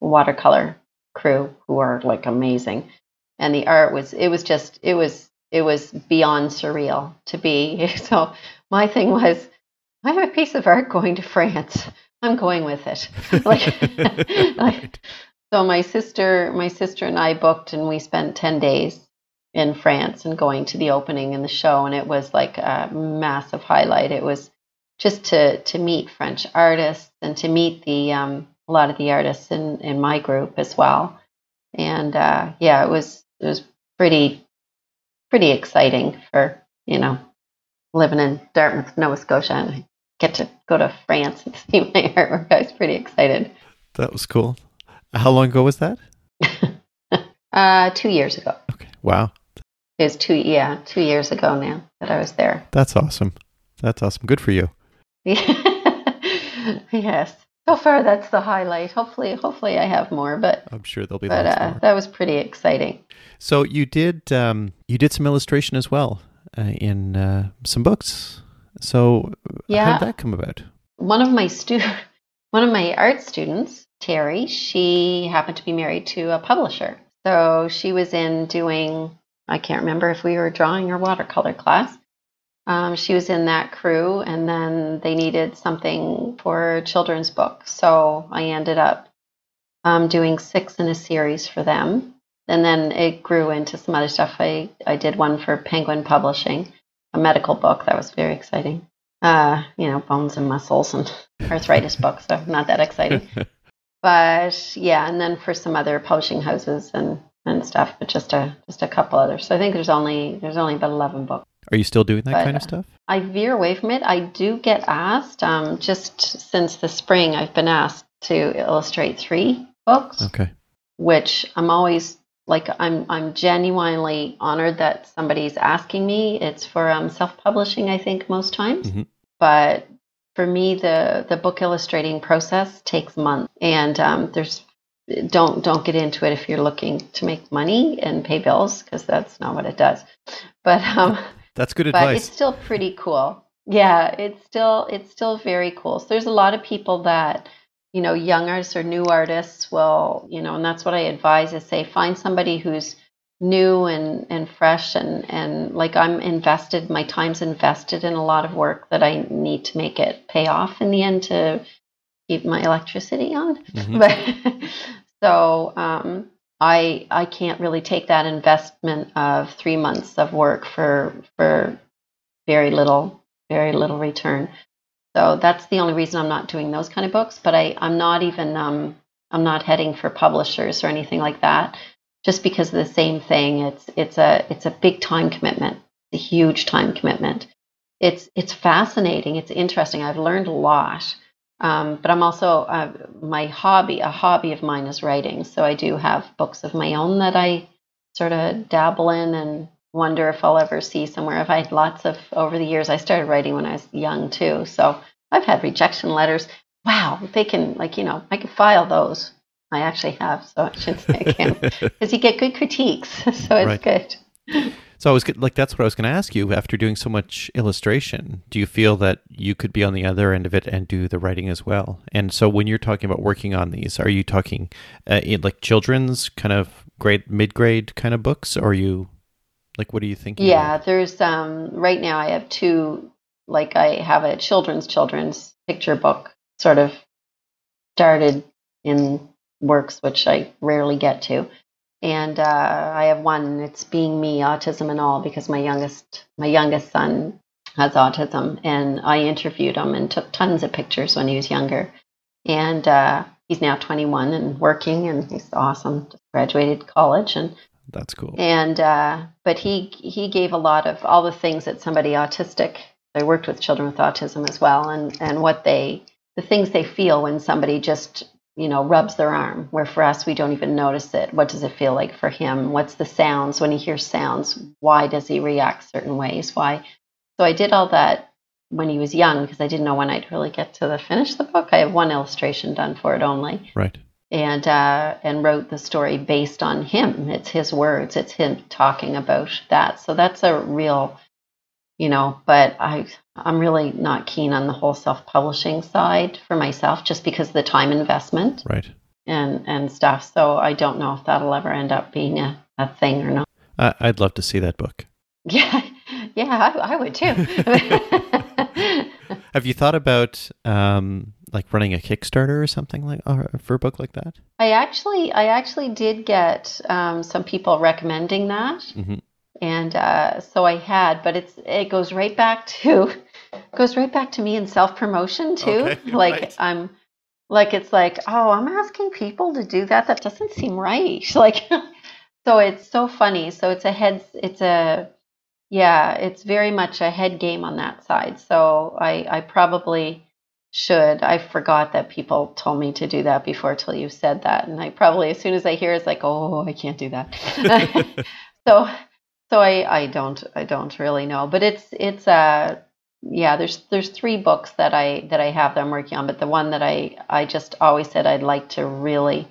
watercolor crew, who are like amazing, and the art was it was just it was it was beyond surreal to be. So my thing was, I have a piece of art going to France. I'm going with it. like, like, so my sister, my sister and I booked, and we spent ten days in France and going to the opening and the show, and it was like a massive highlight. It was just to to meet French artists and to meet the um, a lot of the artists in in my group as well. And uh, yeah, it was it was pretty pretty exciting for you know living in Dartmouth, Nova Scotia, and get to go to France and see my artwork. I was pretty excited. That was cool. How long ago was that? uh, two years ago. Okay. Wow. It was two yeah two years ago now that I was there. That's awesome. That's awesome. Good for you. yes. So far, that's the highlight. Hopefully, hopefully, I have more, but I'm sure there'll be. But uh, that was pretty exciting. So you did um, you did some illustration as well uh, in uh, some books. So yeah, how did that come about? One of my stu- one of my art students, Terry, she happened to be married to a publisher. So she was in doing I can't remember if we were drawing or watercolor class, um, she was in that crew, and then they needed something for a children's book. So I ended up um, doing six in a series for them. And then it grew into some other stuff. I, I did one for Penguin Publishing, a medical book. That was very exciting. Uh, you know, bones and muscles and arthritis book, so not that exciting. but yeah, and then for some other publishing houses and, and stuff, but just a just a couple others. So I think there's only there's only about eleven books. Are you still doing that but kind of stuff? I veer away from it. I do get asked. Um, just since the spring, I've been asked to illustrate three books. Okay. Which I'm always like, I'm I'm genuinely honored that somebody's asking me. It's for um, self-publishing, I think, most times. Mm-hmm. But for me, the the book illustrating process takes months, and um, there's don't don't get into it if you're looking to make money and pay bills because that's not what it does. But um, that's good advice. But it's still pretty cool. Yeah, it's still it's still very cool. So there's a lot of people that you know, young artists or new artists will, you know, and that's what I advise is say find somebody who's new and, and fresh and, and like I'm invested, my time's invested in a lot of work that I need to make it pay off in the end to keep my electricity on. Mm-hmm. But so um, I I can't really take that investment of three months of work for for very little very little return. So that's the only reason I'm not doing those kind of books. But I I'm not even um, I'm not heading for publishers or anything like that. Just because of the same thing, it's it's a it's a big time commitment, a huge time commitment. It's it's fascinating. It's interesting. I've learned a lot. Um, but I'm also uh, my hobby. A hobby of mine is writing, so I do have books of my own that I sort of dabble in and wonder if I'll ever see somewhere. I've had lots of over the years. I started writing when I was young too, so I've had rejection letters. Wow, they can like you know I can file those. I actually have, so I should say I can because you get good critiques, so it's right. good. So I was like, that's what I was going to ask you. After doing so much illustration, do you feel that you could be on the other end of it and do the writing as well? And so when you're talking about working on these, are you talking uh, like children's kind of grade, mid grade kind of books, or are you like what are you thinking? Yeah, about? there's um right now I have two. Like I have a children's children's picture book, sort of started in works which I rarely get to and uh, I have one. It's being me, autism and all, because my youngest my youngest son has autism, and I interviewed him and took tons of pictures when he was younger, and uh, he's now 21 and working, and he's awesome. Just graduated college, and that's cool. And uh, but he he gave a lot of all the things that somebody autistic. I worked with children with autism as well, and and what they the things they feel when somebody just you know, rubs their arm, where for us, we don't even notice it. What does it feel like for him? What's the sounds when he hears sounds? Why does he react certain ways? Why? So I did all that when he was young because I didn't know when I'd really get to the finish the book. I have one illustration done for it only. Right. And uh, and wrote the story based on him. It's his words. It's him talking about that. So that's a real you know, but I I'm really not keen on the whole self-publishing side for myself just because of the time investment. Right. And and stuff. So I don't know if that'll ever end up being a, a thing or not. Uh, I'd love to see that book. Yeah, yeah, I, I would too. Have you thought about um, like running a Kickstarter or something like or for a book like that? I actually, I actually did get um, some people recommending that, hmm and uh, so I had, but it's it goes right back to goes right back to me in self promotion too. Okay, like right. I'm like it's like oh I'm asking people to do that. That doesn't seem right. Like so it's so funny. So it's a head. It's a yeah. It's very much a head game on that side. So I I probably should. I forgot that people told me to do that before till you said that, and I probably as soon as I hear it's like oh I can't do that. so so I I don't I don't really know, but it's it's uh yeah there's there's three books that I that I have that I'm working on, but the one that I I just always said I'd like to really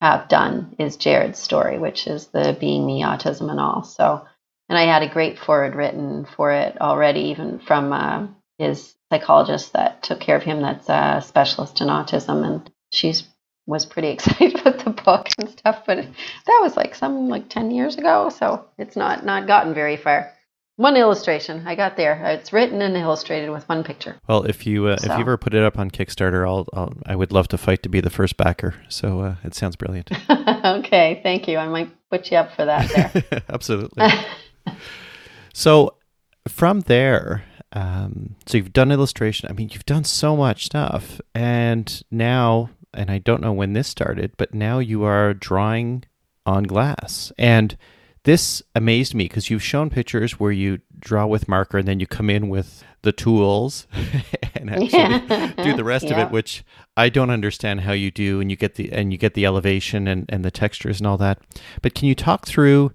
have done is Jared's story, which is the being me autism and all. So and I had a great foreword written for it already, even from uh, his psychologist that took care of him, that's a specialist in autism, and she's was pretty excited about the book and stuff. But that was like some like ten years ago, so it's not not gotten very far. One illustration I got there. It's written and illustrated with one picture. Well, if you uh, if you ever put it up on Kickstarter, I'll, I'll I would love to fight to be the first backer. So uh, it sounds brilliant. okay, thank you. I might put you up for that there. Absolutely. So from there, um, so you've done illustration. I mean, you've done so much stuff, and now, and I don't know when this started, but now you are drawing on glass, and this amazed me because you've shown pictures where you draw with marker and then you come in with the tools and actually do the rest of it, which I don't understand how you do, and you get the and you get the elevation and, and the textures and all that. But can you talk through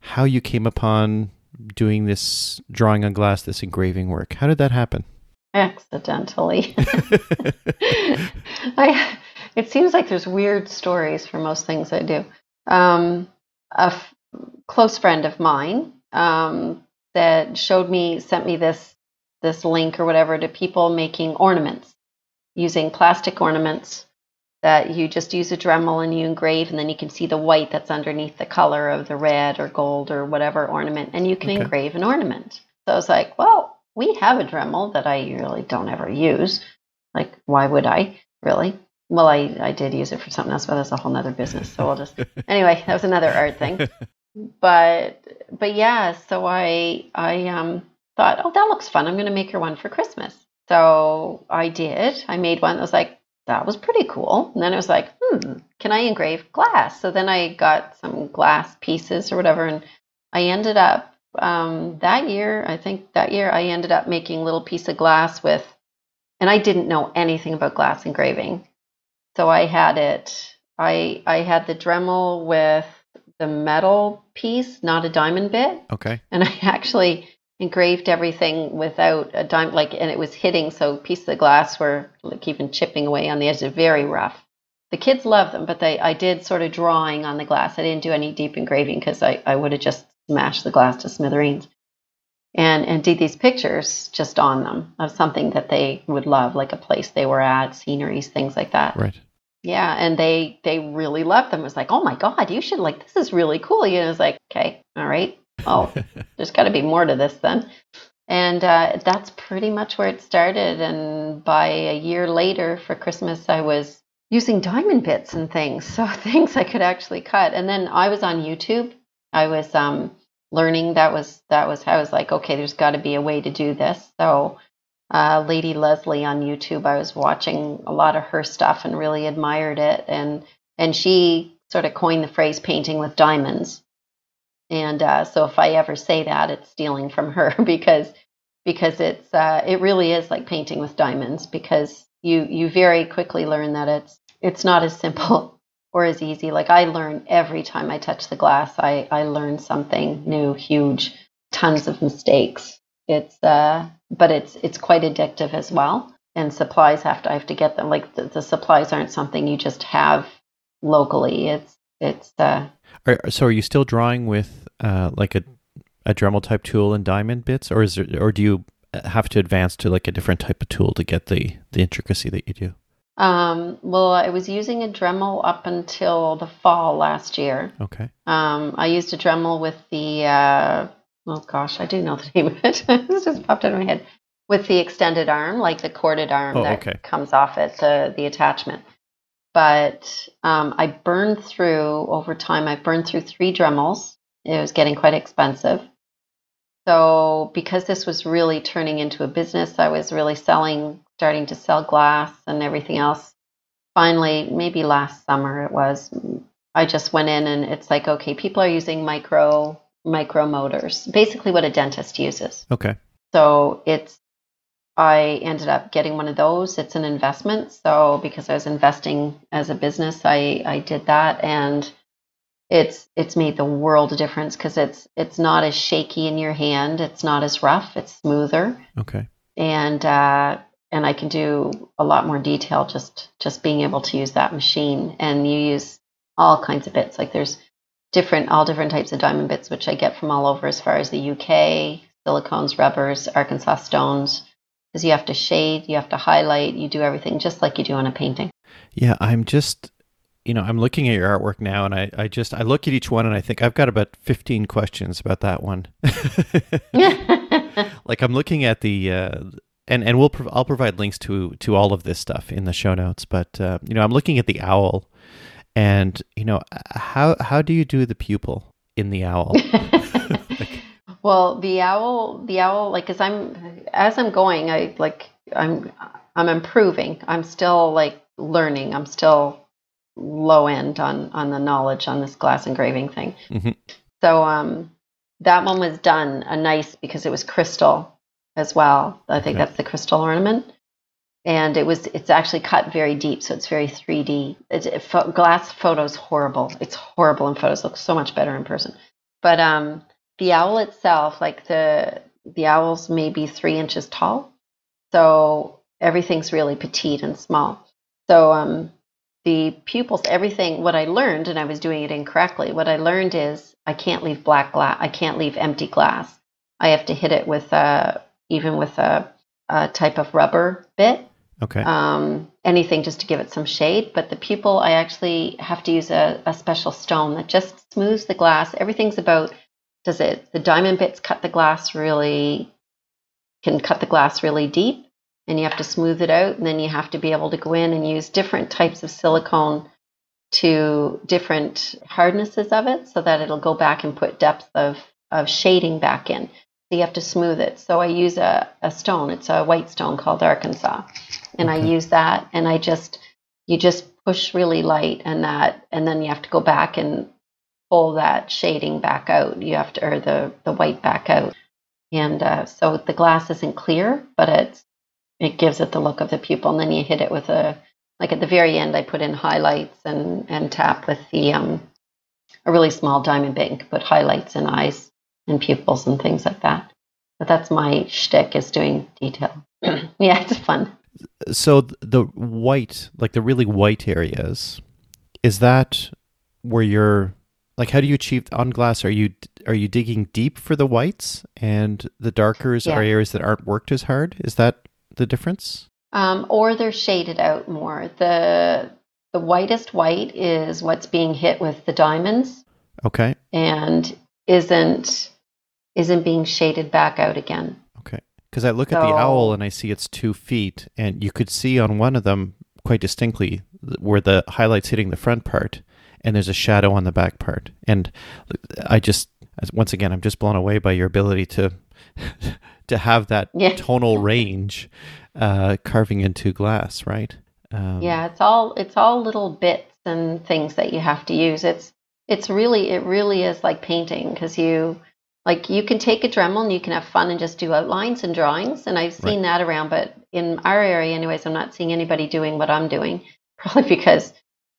how you came upon doing this drawing on glass, this engraving work? How did that happen? Accidentally. I, it seems like there's weird stories for most things I do. Um, a f- close friend of mine um, that showed me, sent me this this link or whatever to people making ornaments using plastic ornaments that you just use a Dremel and you engrave, and then you can see the white that's underneath the color of the red or gold or whatever ornament, and you can Okay. engrave an ornament. So I was like, well, we have a Dremel that I really don't ever use. Like, why would I really? Well, I, I did use it for something else, but that's a whole nother business. So we'll just anyway. That was another art thing. But but yeah, so I I um thought, oh, that looks fun. I'm going to make her one for Christmas. So I did. I made one. that was like that was pretty cool. And then it was like, hmm, can I engrave glass? So then I got some glass pieces or whatever, and I ended up um, that year. I think that year I ended up making a little piece of glass with, and I didn't know anything about glass engraving, so I had it. I I had the Dremel with the metal piece, not a diamond bit, Okay. and I actually engraved everything without a dime like and it was hitting so pieces of glass were like even chipping away on the edge very rough the kids love them but they i did sort of drawing on the glass i didn't do any deep engraving because I, I would have just smashed the glass to smithereens and and did these pictures just on them of something that they would love like a place they were at sceneries things like that Right. yeah, and they they really loved them. It was like, oh my god, you should like this is really cool. You know, it was like, okay, all right. Oh, there's got to be more to this then. And uh, that's pretty much where it started. And by a year later, for Christmas, I was using diamond bits and things, so things I could actually cut. And then I was on YouTube. I was um, learning. That was that was how I was like, okay, there's got to be a way to do this. So uh, Lady Leslie on YouTube. I was watching a lot of her stuff and really admired it, and and she sort of coined the phrase "painting with diamonds." And uh, so, if I ever say that, it's stealing from her because because it's uh, it really is like painting with diamonds because you you very quickly learn that it's it's not as simple or as easy. Like I learn every time I touch the glass, I I learn something new, huge, tons of mistakes. It's uh, but it's it's quite addictive as well. And supplies have to I have to get them. Like the, the supplies aren't something you just have locally. It's it's uh, Are, so are you still drawing with uh, like a a Dremel type tool and diamond bits, or is there, or do you have to advance to like a different type of tool to get the the intricacy that you do? Um, well, I was using a Dremel up until the fall last year. Okay. Um, I used a Dremel with the uh, oh gosh, I do know the name of it. it just popped out of my head. With the extended arm, like the corded arm Oh, that okay. comes off it, the the attachment. But um, I burned through over time. I burned through three Dremels. It was getting quite expensive. So because this was really turning into a business, I was really selling, starting to sell glass and everything else. Finally, maybe last summer it was, I just went in and it's like, okay, people are using micro micro motors, basically what a dentist uses. Okay. So it's I ended up getting one of those. It's an investment. So because I was investing as a business, I I did that and it's it's made the world of difference because it's it's not as shaky in your hand. It's not as rough. It's smoother Okay. and uh, and I can do a lot more detail just just being able to use that machine. And you use all kinds of bits. Like there's different all different types of diamond bits, which I get from all over as far as the UK, silicones, rubbers, Arkansas stones. Because you have to shade, you have to highlight, you do everything just like you do on a painting. Yeah, I'm just, you know, I'm looking at your artwork now, and I, I just, I look at each one, and I think I've got about 15 questions about that one. like I'm looking at the, uh, and and we'll, prov- I'll provide links to to all of this stuff in the show notes. But uh, you know, I'm looking at the owl, and you know, how how do you do the pupil in the owl? well, the owl, the owl, like as I'm as I'm going, I like I'm I'm improving. I'm still like learning. I'm still low end on on the knowledge on this glass engraving thing. Mm-hmm. So um, that one was done a nice because it was crystal as well. I think that's the crystal ornament. And it was it's actually cut very deep, so it's very 3D. It's, it, pho- glass photos horrible. It's horrible in photos. Looks so much better in person. But um, the owl itself, like the the owl's maybe three inches tall, so everything's really petite and small. So um, the pupils, everything. What I learned, and I was doing it incorrectly. What I learned is I can't leave black glass. I can't leave empty glass. I have to hit it with a even with a, a type of rubber bit Okay. um, anything just to give it some shade. But the pupil, I actually have to use a, a special stone that just smooths the glass. Everything's about does it the diamond bits cut the glass really can cut the glass really deep and you have to smooth it out and then you have to be able to go in and use different types of silicone to different hardnesses of it so that it'll go back and put depth of, of shading back in. So you have to smooth it. So I use a, a stone. It's a white stone called Arkansas. And I use that and I just you just push really light and that and then you have to go back and pull that shading back out. You have to or the, the white back out. And uh, so the glass isn't clear, but it's it gives it the look of the pupil. And then you hit it with a like at the very end I put in highlights and, and tap with the um a really small diamond bit and put highlights and eyes and pupils and things like that. But that's my shtick is doing detail. yeah, it's fun. so the white, like the really white areas, is that where you're like how do you achieve on glass are you are you digging deep for the whites and the darkers are areas that aren't worked as hard? Is that the difference? Um, or they're shaded out more. The the whitest white is what's being hit with the diamonds Okay. and isn't isn't being shaded back out again. Okay. Because I look at the owl and I see it's two feet, and you could see on one of them quite distinctly where the highlights hitting the front part, and there's a shadow on the back part. And I just, once again, I'm just blown away by your ability to to have that Yeah. tonal range uh, carving into glass, right? Um, Yeah, it's all it's all little bits and things that you have to use. It's it's really it really is like painting because you like you can take a Dremel and you can have fun and just do outlines and drawings. And I've seen that around, but in our area, anyways, I'm not seeing anybody doing what I'm doing, probably because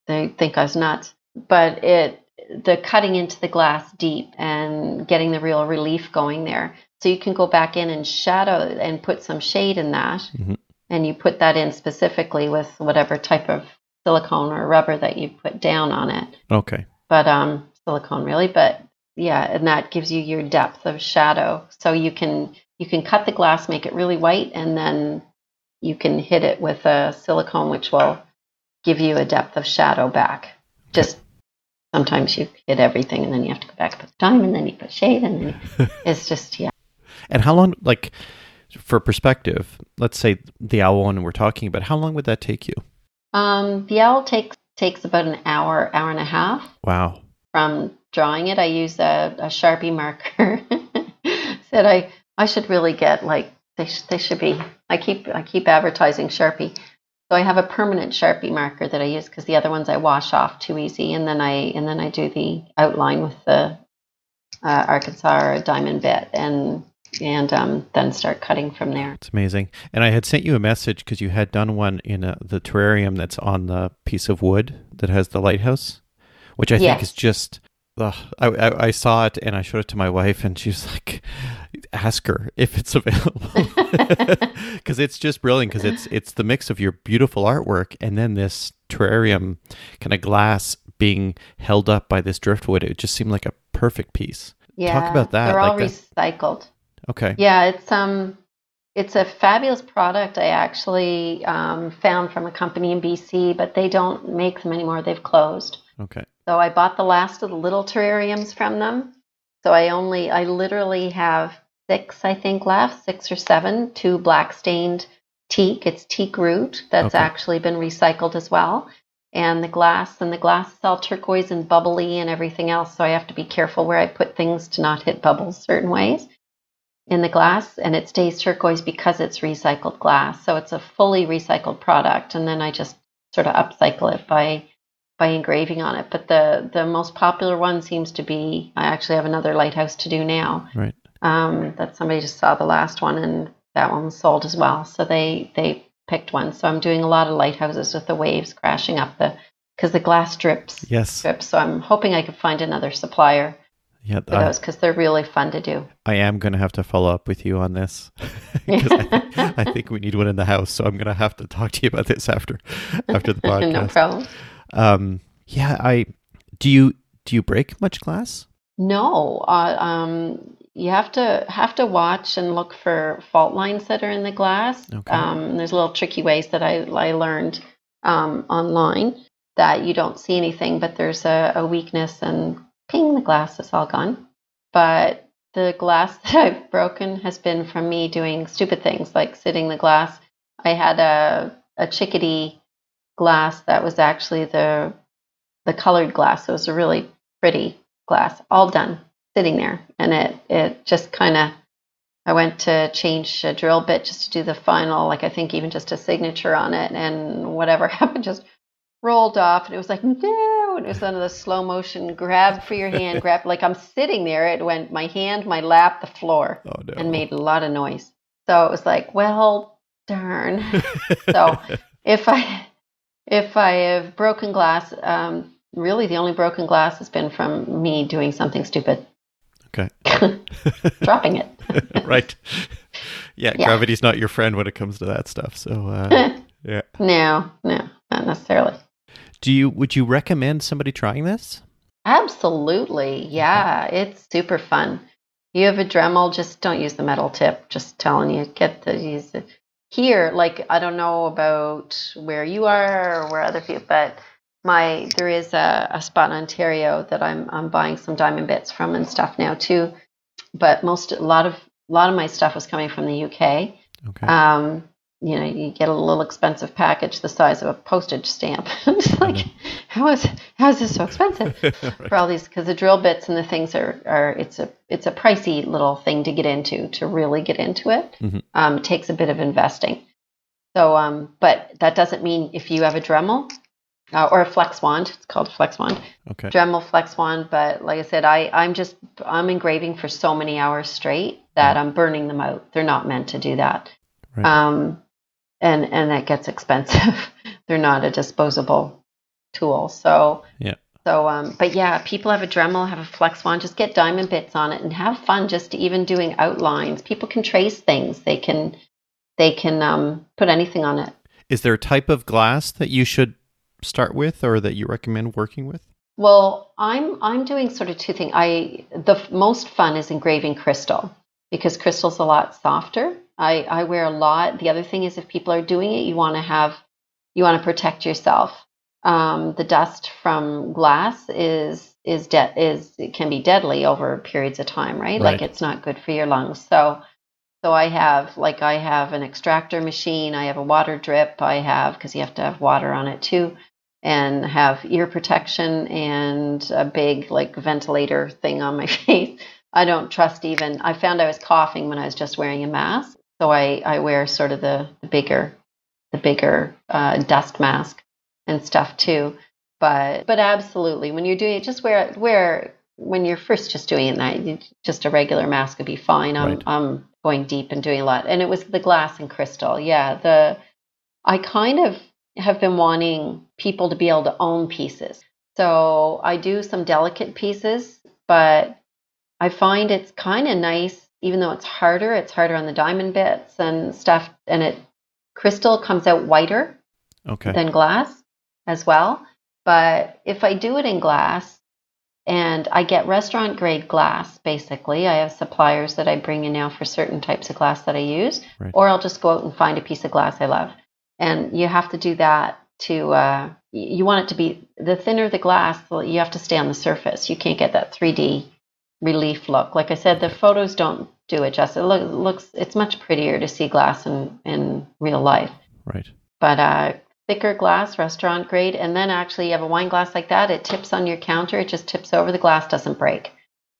they think I was nuts. But it the cutting into the glass deep and getting the real relief going there. So you can go back in and shadow and put some shade in that Mhm. and you put that in specifically with whatever type of silicone or rubber that you put down on it. Okay. But um, silicone really, but yeah, and that gives you your depth of shadow. So you can you can cut the glass, make it really white, and then you can hit it with a silicone, which will give you a depth of shadow back. Just sometimes you hit everything and then you have to go back and put the time and then you put shade and then you, it's just yeah. And how long, like, for perspective, let's say the owl one we're talking about, how long would that take you? Um, the owl takes takes about an hour, hour and a half. Wow. From drawing it, I use a, a Sharpie marker. Said I I should really get like they sh- they should be. I keep I keep advertising Sharpie. So I have a permanent Sharpie marker that I use because the other ones I wash off too easy, and then I and then I do the outline with the uh, Arkansas diamond bit, and and um, then start cutting from there. It's amazing. And I had sent you a message because you had done one in a, the terrarium that's on the piece of wood that has the lighthouse, which I Yes. think is just. Ugh, I, I I saw it and I showed it to my wife and she's like, ask her if it's available because it's just brilliant because it's it's the mix of your beautiful artwork and then this terrarium kind of glass being held up by this driftwood. It just seemed like a perfect piece. Yeah, talk about that, They're all like recycled. Okay. Yeah, it's um, it's a fabulous product. I actually um, found from a company in BC, but they don't make them anymore. They've closed. Okay. So I bought the last of the little terrariums from them. So I only, I literally have six, I think, left, six or seven, two black stained teak. It's teak root that's Okay. actually been recycled as well. And the glass, and the glass is all turquoise and bubbly and everything else. So I have to be careful where I put things to not hit bubbles certain ways in the glass. And it stays turquoise because it's recycled glass. So it's a fully recycled product. And then I just sort of upcycle it by by engraving on it. But the the most popular one seems to be I actually have another lighthouse to do now. Right. Um, that somebody just saw the last one and that one was sold as well. So they they picked one. So I'm doing a lot of lighthouses with the waves crashing up the because the glass drips Yes. drips. So I'm hoping I could find another supplier Yeah. for I, those because they're really fun to do. I am going to have to follow up with you on this because I, I think we need one in the house. So I'm going to have to talk to you about this after after the podcast. no problem. Um, yeah, I do you do you break much glass? No, uh, um, you have to have to watch and look for fault lines that are in the glass. Okay. Um, there's little tricky ways that I, I learned um, online that you don't see anything, but there's a, a weakness, and ping, the glass is all gone. But the glass that I've broken has been from me doing stupid things like sitting the glass. I had a a chickadee glass that was actually the the colored glass. It was a really pretty glass, all done, sitting there, and it it just kind of. I went to change a drill bit just to do the final, like I think even just a signature on it, and whatever happened just rolled off, and it was like no, and it was one of the slow motion grab for your hand, grab like I'm sitting there. It went my hand, my lap, the floor, Oh no. and made a lot of noise. So it was like, well, darn. So if I if I have broken glass, um, really the only broken glass has been from me doing something stupid, okay. dropping it. right. Yeah, Yeah. gravity's not your friend when it comes to that stuff. So uh, yeah. no, no, not necessarily. Do you would you recommend somebody trying this? Absolutely, yeah, it's super fun. You have a Dremel, just don't use the metal tip. Just telling you, get to use it. Here, like I don't know about where you are or where other people, but my there is a, a spot in Ontario that I'm I'm buying some diamond bits from and stuff now too. But most a lot of a lot of my stuff was coming from the UK. Okay. Um, you know, you get a little expensive package the size of a postage stamp. it's like, how is how is this so expensive? for all these because the drill bits and the things are are it's a it's a pricey little thing to get into to really get into it. Mm-hmm. Um, it takes a bit of investing. So, um, but that doesn't mean if you have a Dremel uh, or a flex wand, it's called flex wand, okay. Dremel flex wand. But like I said, I I'm just I'm engraving for so many hours straight that I'm burning them out. They're not meant to do that. Right. Um, and and that gets expensive. They're not a disposable tool. So Yeah. So um, but yeah, people have a Dremel, have a flex wand. Just get diamond bits on it and have fun. Just even doing outlines. People can trace things. They can they can um, put anything on it. Is there a type of glass that you should start with or that you recommend working with? Well, I'm I'm doing sort of two things. I the f- most fun is engraving crystal because crystal's a lot softer. I I wear a lot. The other thing is if people are doing it, you want to have you want to protect yourself. um, the dust from glass is is de- is it can be deadly over periods of time, right? Right. Like it's not good for your lungs. So so I have like I have an extractor machine, I have a water drip, I have because you have to have water on it too, and have ear protection and a big like ventilator thing on my face. I don't trust even. I found I was coughing when I was just wearing a mask, so I I wear sort of the, the bigger the bigger uh, dust mask and stuff too. But but absolutely, when you're doing it, just wear wear when you're first just doing it. That just a regular mask would be fine. I'm Right. I'm going deep and doing a lot, and it was the glass and crystal. Yeah, the I kind of have been wanting people to be able to own pieces. So I do some delicate pieces, but I find it's kind of nice, even though it's harder. It's harder on the diamond bits and stuff, and it crystal comes out whiter Okay. than glass as well. But if I do it in glass and I get restaurant grade glass, basically, I have suppliers that I bring in now for certain types of glass that I use, Right. or I'll just go out and find a piece of glass I love. And you have to do that to, uh, you want it to be, the thinner the glass, you have to stay on the surface. You can't get that 3D relief look. Like I said, the photos don't do it justice. It look, looks, it's much prettier to see glass in, in real life Right. but uh, thicker glass, restaurant grade. And then actually, you have a wine glass like that. It tips on your counter. It just tips over. The glass doesn't break.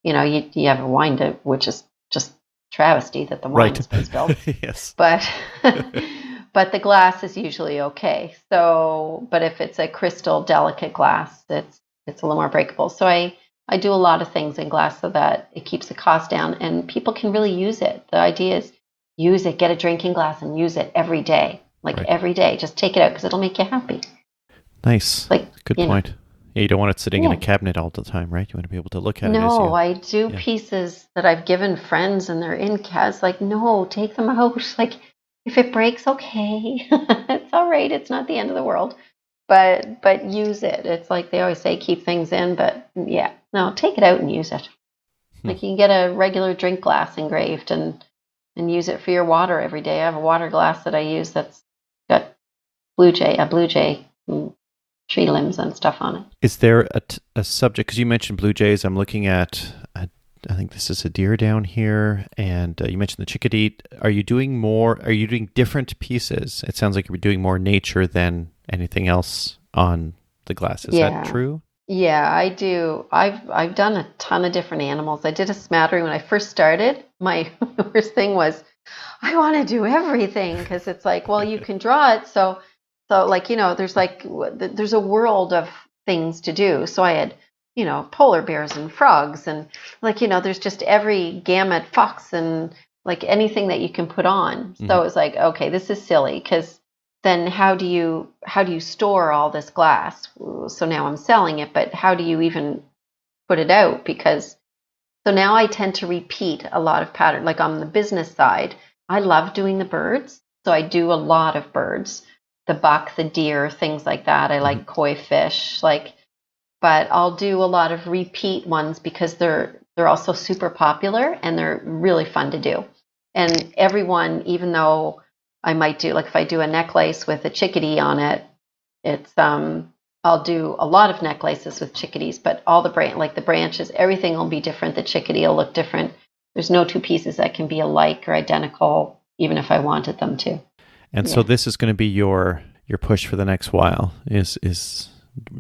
You know, you you have a wine to, which is just travesty that the wine Right. has been spilled. yes. But but the glass is usually okay. So, but if it's a crystal delicate glass, it's it's a little more breakable. So I I do a lot of things in glass so that it keeps the cost down and people can really use it. The idea is use it, get a drinking glass and use it every day. Like Right. every day, just take it out because it'll make you happy. Nice. Like Good you know. point. Yeah, you don't want it sitting in a cabinet all the time, right? You want to be able to look at it. as No, I do yeah. pieces that I've given friends and they're in cats. Like, no, take them out. Like, if it breaks, okay, it's all right. It's not the end of the world. But but use it. It's like they always say, keep things in. But yeah, no, take it out and use it. Hmm. Like you can get a regular drink glass engraved and and use it for your water every day. I have a water glass that I use that's got blue jay, a blue jay mm, tree limbs and stuff on it. Is there a, t- a subject? Because you mentioned blue jays. I'm looking at, I, I think this is a deer down here, and uh, you mentioned the chickadee. Are you doing more? Are you doing different pieces? It sounds like you're doing more nature than anything else on the glass. Is Yeah. that true? Yeah, I do. I've I've done a ton of different animals. I did a smattering when I first started. My worst thing was I want to do everything because it's like, well, you can draw it, so so like you know, there's like there's a world of things to do. So I had you know polar bears and frogs and like you know, there's just every gamut fox and like anything that you can put on. So Mhm. it was like, okay, this is silly because then how do you how do you store all this glass? So now i'm selling it but how do you even put it out? Because so now i tend to repeat a lot of pattern like on the business side i love doing the birds so i do a lot of birds the buck the deer things like that. I mm-hmm. like koi fish like but i'll do a lot of repeat ones because they're they're also super popular and they're really fun to do. And everyone even though I might do like if I do a necklace with a chickadee on it, it's um I'll do a lot of necklaces with chickadees, but all the bran like the branches, everything will be different. The chickadee will look different. There's no two pieces that can be alike or identical, even if I wanted them to. And so this is going to be your your push for the next while. Is is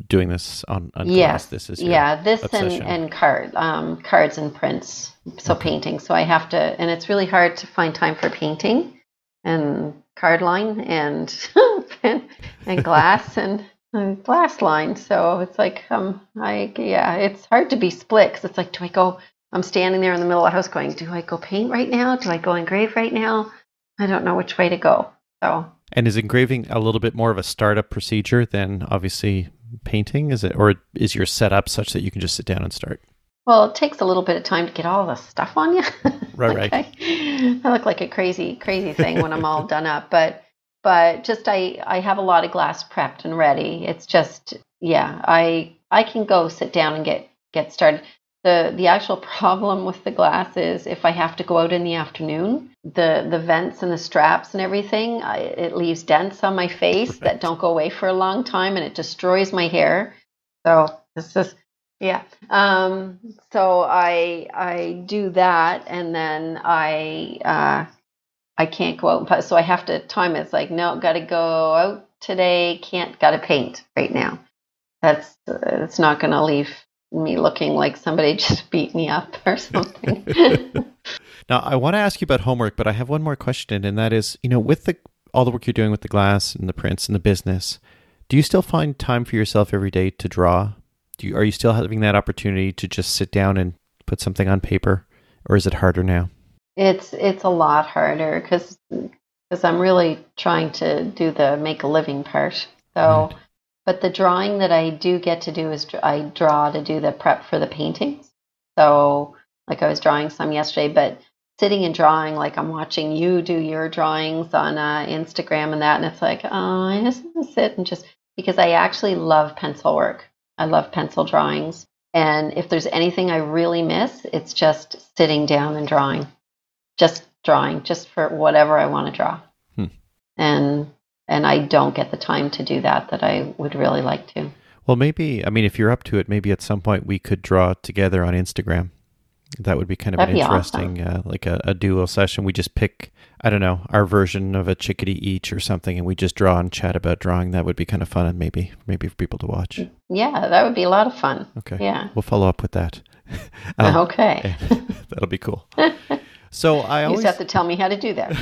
doing this on, on glass. Yes, This is your, yeah, this and, and card, um, cards and prints. So Okay. painting. So I have to, and it's really hard to find time for painting and card line and and glass and, and glass line. So it's like, um, I yeah, it's hard to be split because it's like, do I go? I'm standing there in the middle of the house going, do I go paint right now? Do I go engrave right now? I don't know which way to go. So And is engraving a little bit more of a startup procedure than obviously painting? Is it, or is your setup such that you can just sit down and start? Well, it takes a little bit of time to get all the stuff on you. Right, right. I, I look like a crazy, crazy thing when I'm all done up, but but just I I have a lot of glass prepped and ready. It's just yeah, I I can go sit down and get get started. the the actual problem with the glass is if I have to go out in the afternoon, the the vents and the straps and everything, I, it leaves dents on my face right. that don't go away for a long time, and it destroys my hair. So this is yeah. Um, so I I do that, and then I uh, I can't go out. So I have to time. It's like no, got to go out today. Can't got to paint right now. That's uh, it's not going to leave me looking like somebody just beat me up or something. now, I want to ask you about homework, but I have one more question, and that is, you know, with the all the work you're doing with the glass and the prints and the business, do you still find time for yourself every day to draw? Do you, are you still having that opportunity to just sit down and put something on paper, or is it harder now? It's it's a lot harder because because I'm really trying to do the make a living part. So. Right but the drawing that I do get to do is I draw to do the prep for the paintings. So, like I was drawing some yesterday, but sitting and drawing, like I'm watching you do your drawings on uh, Instagram and that, and it's like, oh, I just want to sit and just because I actually love pencil work. I love pencil drawings. And if there's anything I really miss, it's just sitting down and drawing, just drawing, just for whatever I want to draw. Hmm. And and I don't get the time to do that that I would really like to. Well, maybe I mean if you're up to it, maybe at some point we could draw together on Instagram. That would be kind of That'd an interesting, awesome. uh, like a, a, duo session. We just pick, I don't know, our version of a chickadee each or something, and we just draw and chat about drawing. That would be kind of fun, and maybe maybe for people to watch. Yeah, that would be a lot of fun. Okay. Yeah, we'll follow up with that. um, okay, that'll be cool. So I always you have to tell me how to do that.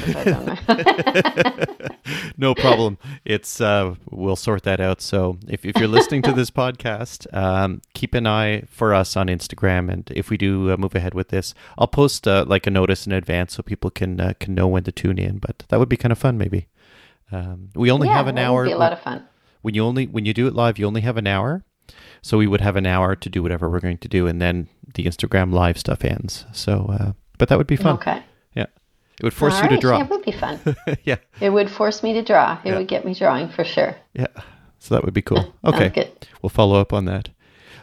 no problem. It's uh, we'll sort that out. So if, if you're listening to this podcast, um, keep an eye for us on Instagram, and if we do uh, move ahead with this, I'll post uh, like a notice in advance so people can uh, can know when to tune in. But that would be kind of fun, maybe. Um, we only yeah, have an hour. Be a lot of fun. When you only when you do it live, you only have an hour. So we would have an hour to do whatever we're going to do, and then the Instagram live stuff ends. So uh, but that would be fun. Okay. Yeah. It would force All you right. to draw. Yeah, it would be fun. yeah. It would force me to draw. It yeah. would get me drawing for sure. Yeah. So that would be cool. Okay. good. We'll follow up on that.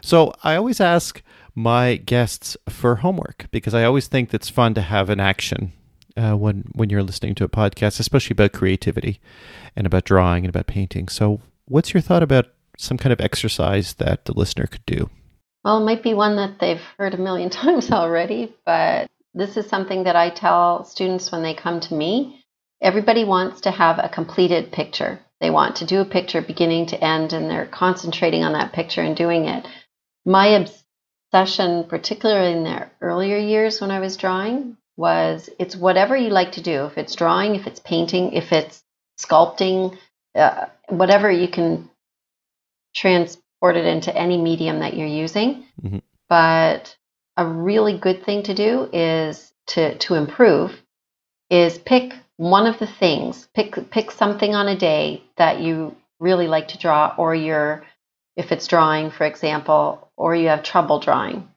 So I always ask my guests for homework because I always think it's fun to have an action uh, when when you're listening to a podcast, especially about creativity and about drawing and about painting. So, what's your thought about some kind of exercise that the listener could do? Well, it might be one that they've heard a million times already, but this is something that I tell students when they come to me. Everybody wants to have a completed picture. They want to do a picture beginning to end, and they're concentrating on that picture and doing it. My obsession, particularly in the earlier years when I was drawing, was it's whatever you like to do. If it's drawing, if it's painting, if it's sculpting, uh, whatever you can transport it into any medium that you're using. Mm-hmm. But a really good thing to do is to to improve is pick one of the things pick pick something on a day that you really like to draw or you're if it's drawing for example or you have trouble drawing.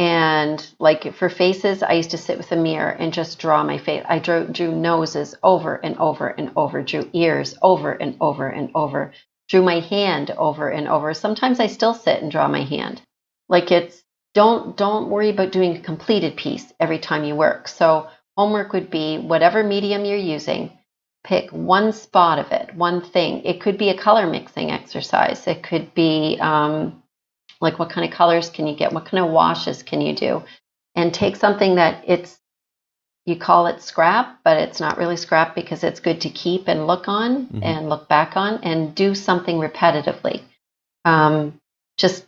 And like for faces i used to sit with a mirror and just draw my face. I drew, drew noses over and over and over drew ears over and over and over drew my hand over and over. Sometimes i still sit and draw my hand. Like it's don't don't worry about doing a completed piece every time you work. So homework would be whatever medium you're using, pick one spot of it, one thing. It could be a color mixing exercise. It could be um, like what kind of colors can you get? What kind of washes can you do? And take something that it's you call it scrap, but it's not really scrap because it's good to keep and look on mm-hmm. and look back on and do something repetitively. Um, just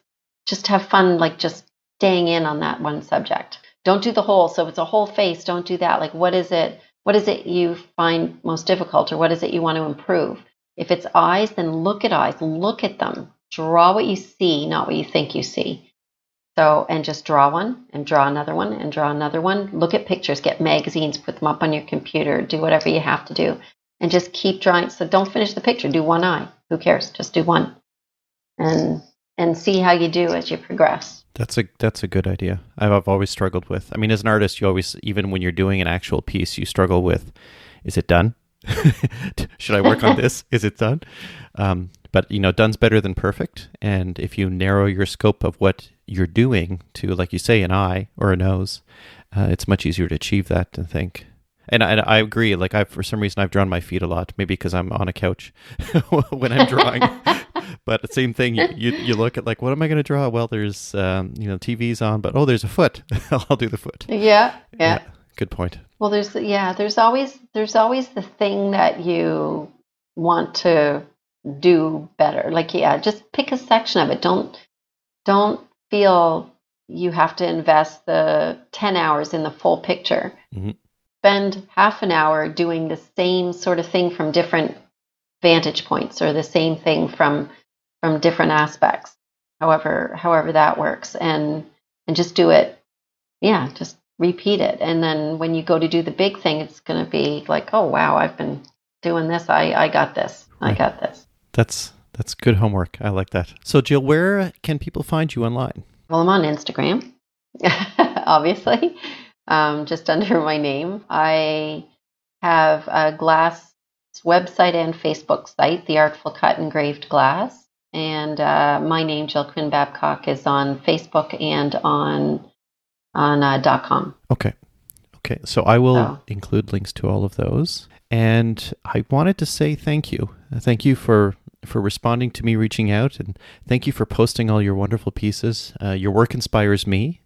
just have fun, like just staying in on that one subject. Don't do the whole. So if it's a whole face, don't do that. Like what is it? What is it you find most difficult or what is it you want to improve? If it's eyes, then look at eyes, look at them. Draw what you see, not what you think you see. So, and just draw one and draw another one and draw another one. Look at pictures, get magazines, put them up on your computer, do whatever you have to do, and just keep drawing. So, don't finish the picture, do one eye. Who cares? Just do one. And and see how you do as you progress. That's a that's a good idea. I've, I've always struggled with. I mean, as an artist, you always even when you're doing an actual piece, you struggle with, is it done? Should I work on this? Is it done? Um, but you know, done's better than perfect. And if you narrow your scope of what you're doing to, like you say, an eye or a nose, uh, it's much easier to achieve that. I think. And I, and I agree. Like I, for some reason, I've drawn my feet a lot. Maybe because I'm on a couch when I'm drawing. but the same thing. You, you, you look at like, what am I going to draw? Well, there's um, you know TV's on, but oh, there's a foot. I'll do the foot. Yeah, yeah, yeah. Good point. Well, there's yeah, there's always there's always the thing that you want to do better. Like yeah, just pick a section of it. Don't don't feel you have to invest the 10 hours in the full picture. Mm-hmm. Spend half an hour doing the same sort of thing from different vantage points or the same thing from from different aspects. However, however that works and and just do it. Yeah, just repeat it. And then when you go to do the big thing, it's going to be like, "Oh, wow, I've been doing this. I I got this. I got this." That's that's good homework. I like that. So, Jill, where can people find you online? Well, I'm on Instagram, obviously, um, just under my name. I have a glass website and Facebook site, The Artful Cut Engraved Glass. And uh, my name, Jill Quinn Babcock, is on Facebook and on on uh, .com. Okay. Okay. So I will include links to all of those. And I wanted to say thank you. Thank you for for responding to me reaching out and thank you for posting all your wonderful pieces. Uh, your work inspires me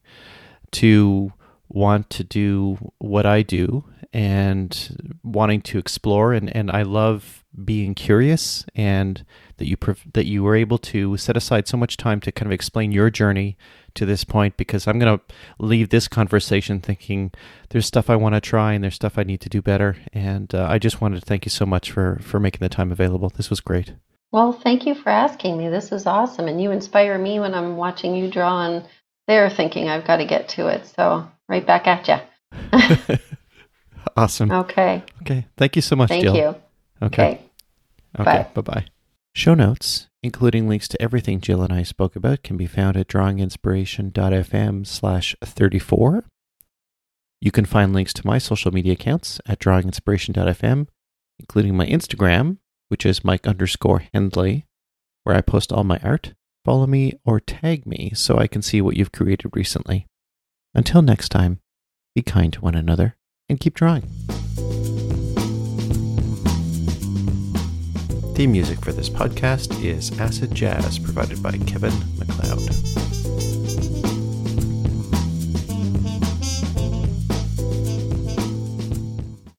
to want to do what I do and wanting to explore and, and I love being curious and that you that you were able to set aside so much time to kind of explain your journey to this point because I'm going to leave this conversation thinking there's stuff I want to try and there's stuff I need to do better and uh, I just wanted to thank you so much for for making the time available. This was great. Well, thank you for asking me. This is awesome. And you inspire me when I'm watching you draw and they're thinking I've got to get to it. So, right back at you. awesome. Okay. Okay. Thank you so much, Thank Jill. you. Okay. Okay. Bye bye. Show notes, including links to everything Jill and I spoke about, can be found at drawinginspiration.fm slash 34. You can find links to my social media accounts at drawinginspiration.fm, including my Instagram, which is Mike underscore Hendley, where I post all my art. Follow me or tag me so I can see what you've created recently. Until next time, be kind to one another and keep drawing. Theme music for this podcast is Acid Jazz, provided by Kevin MacLeod.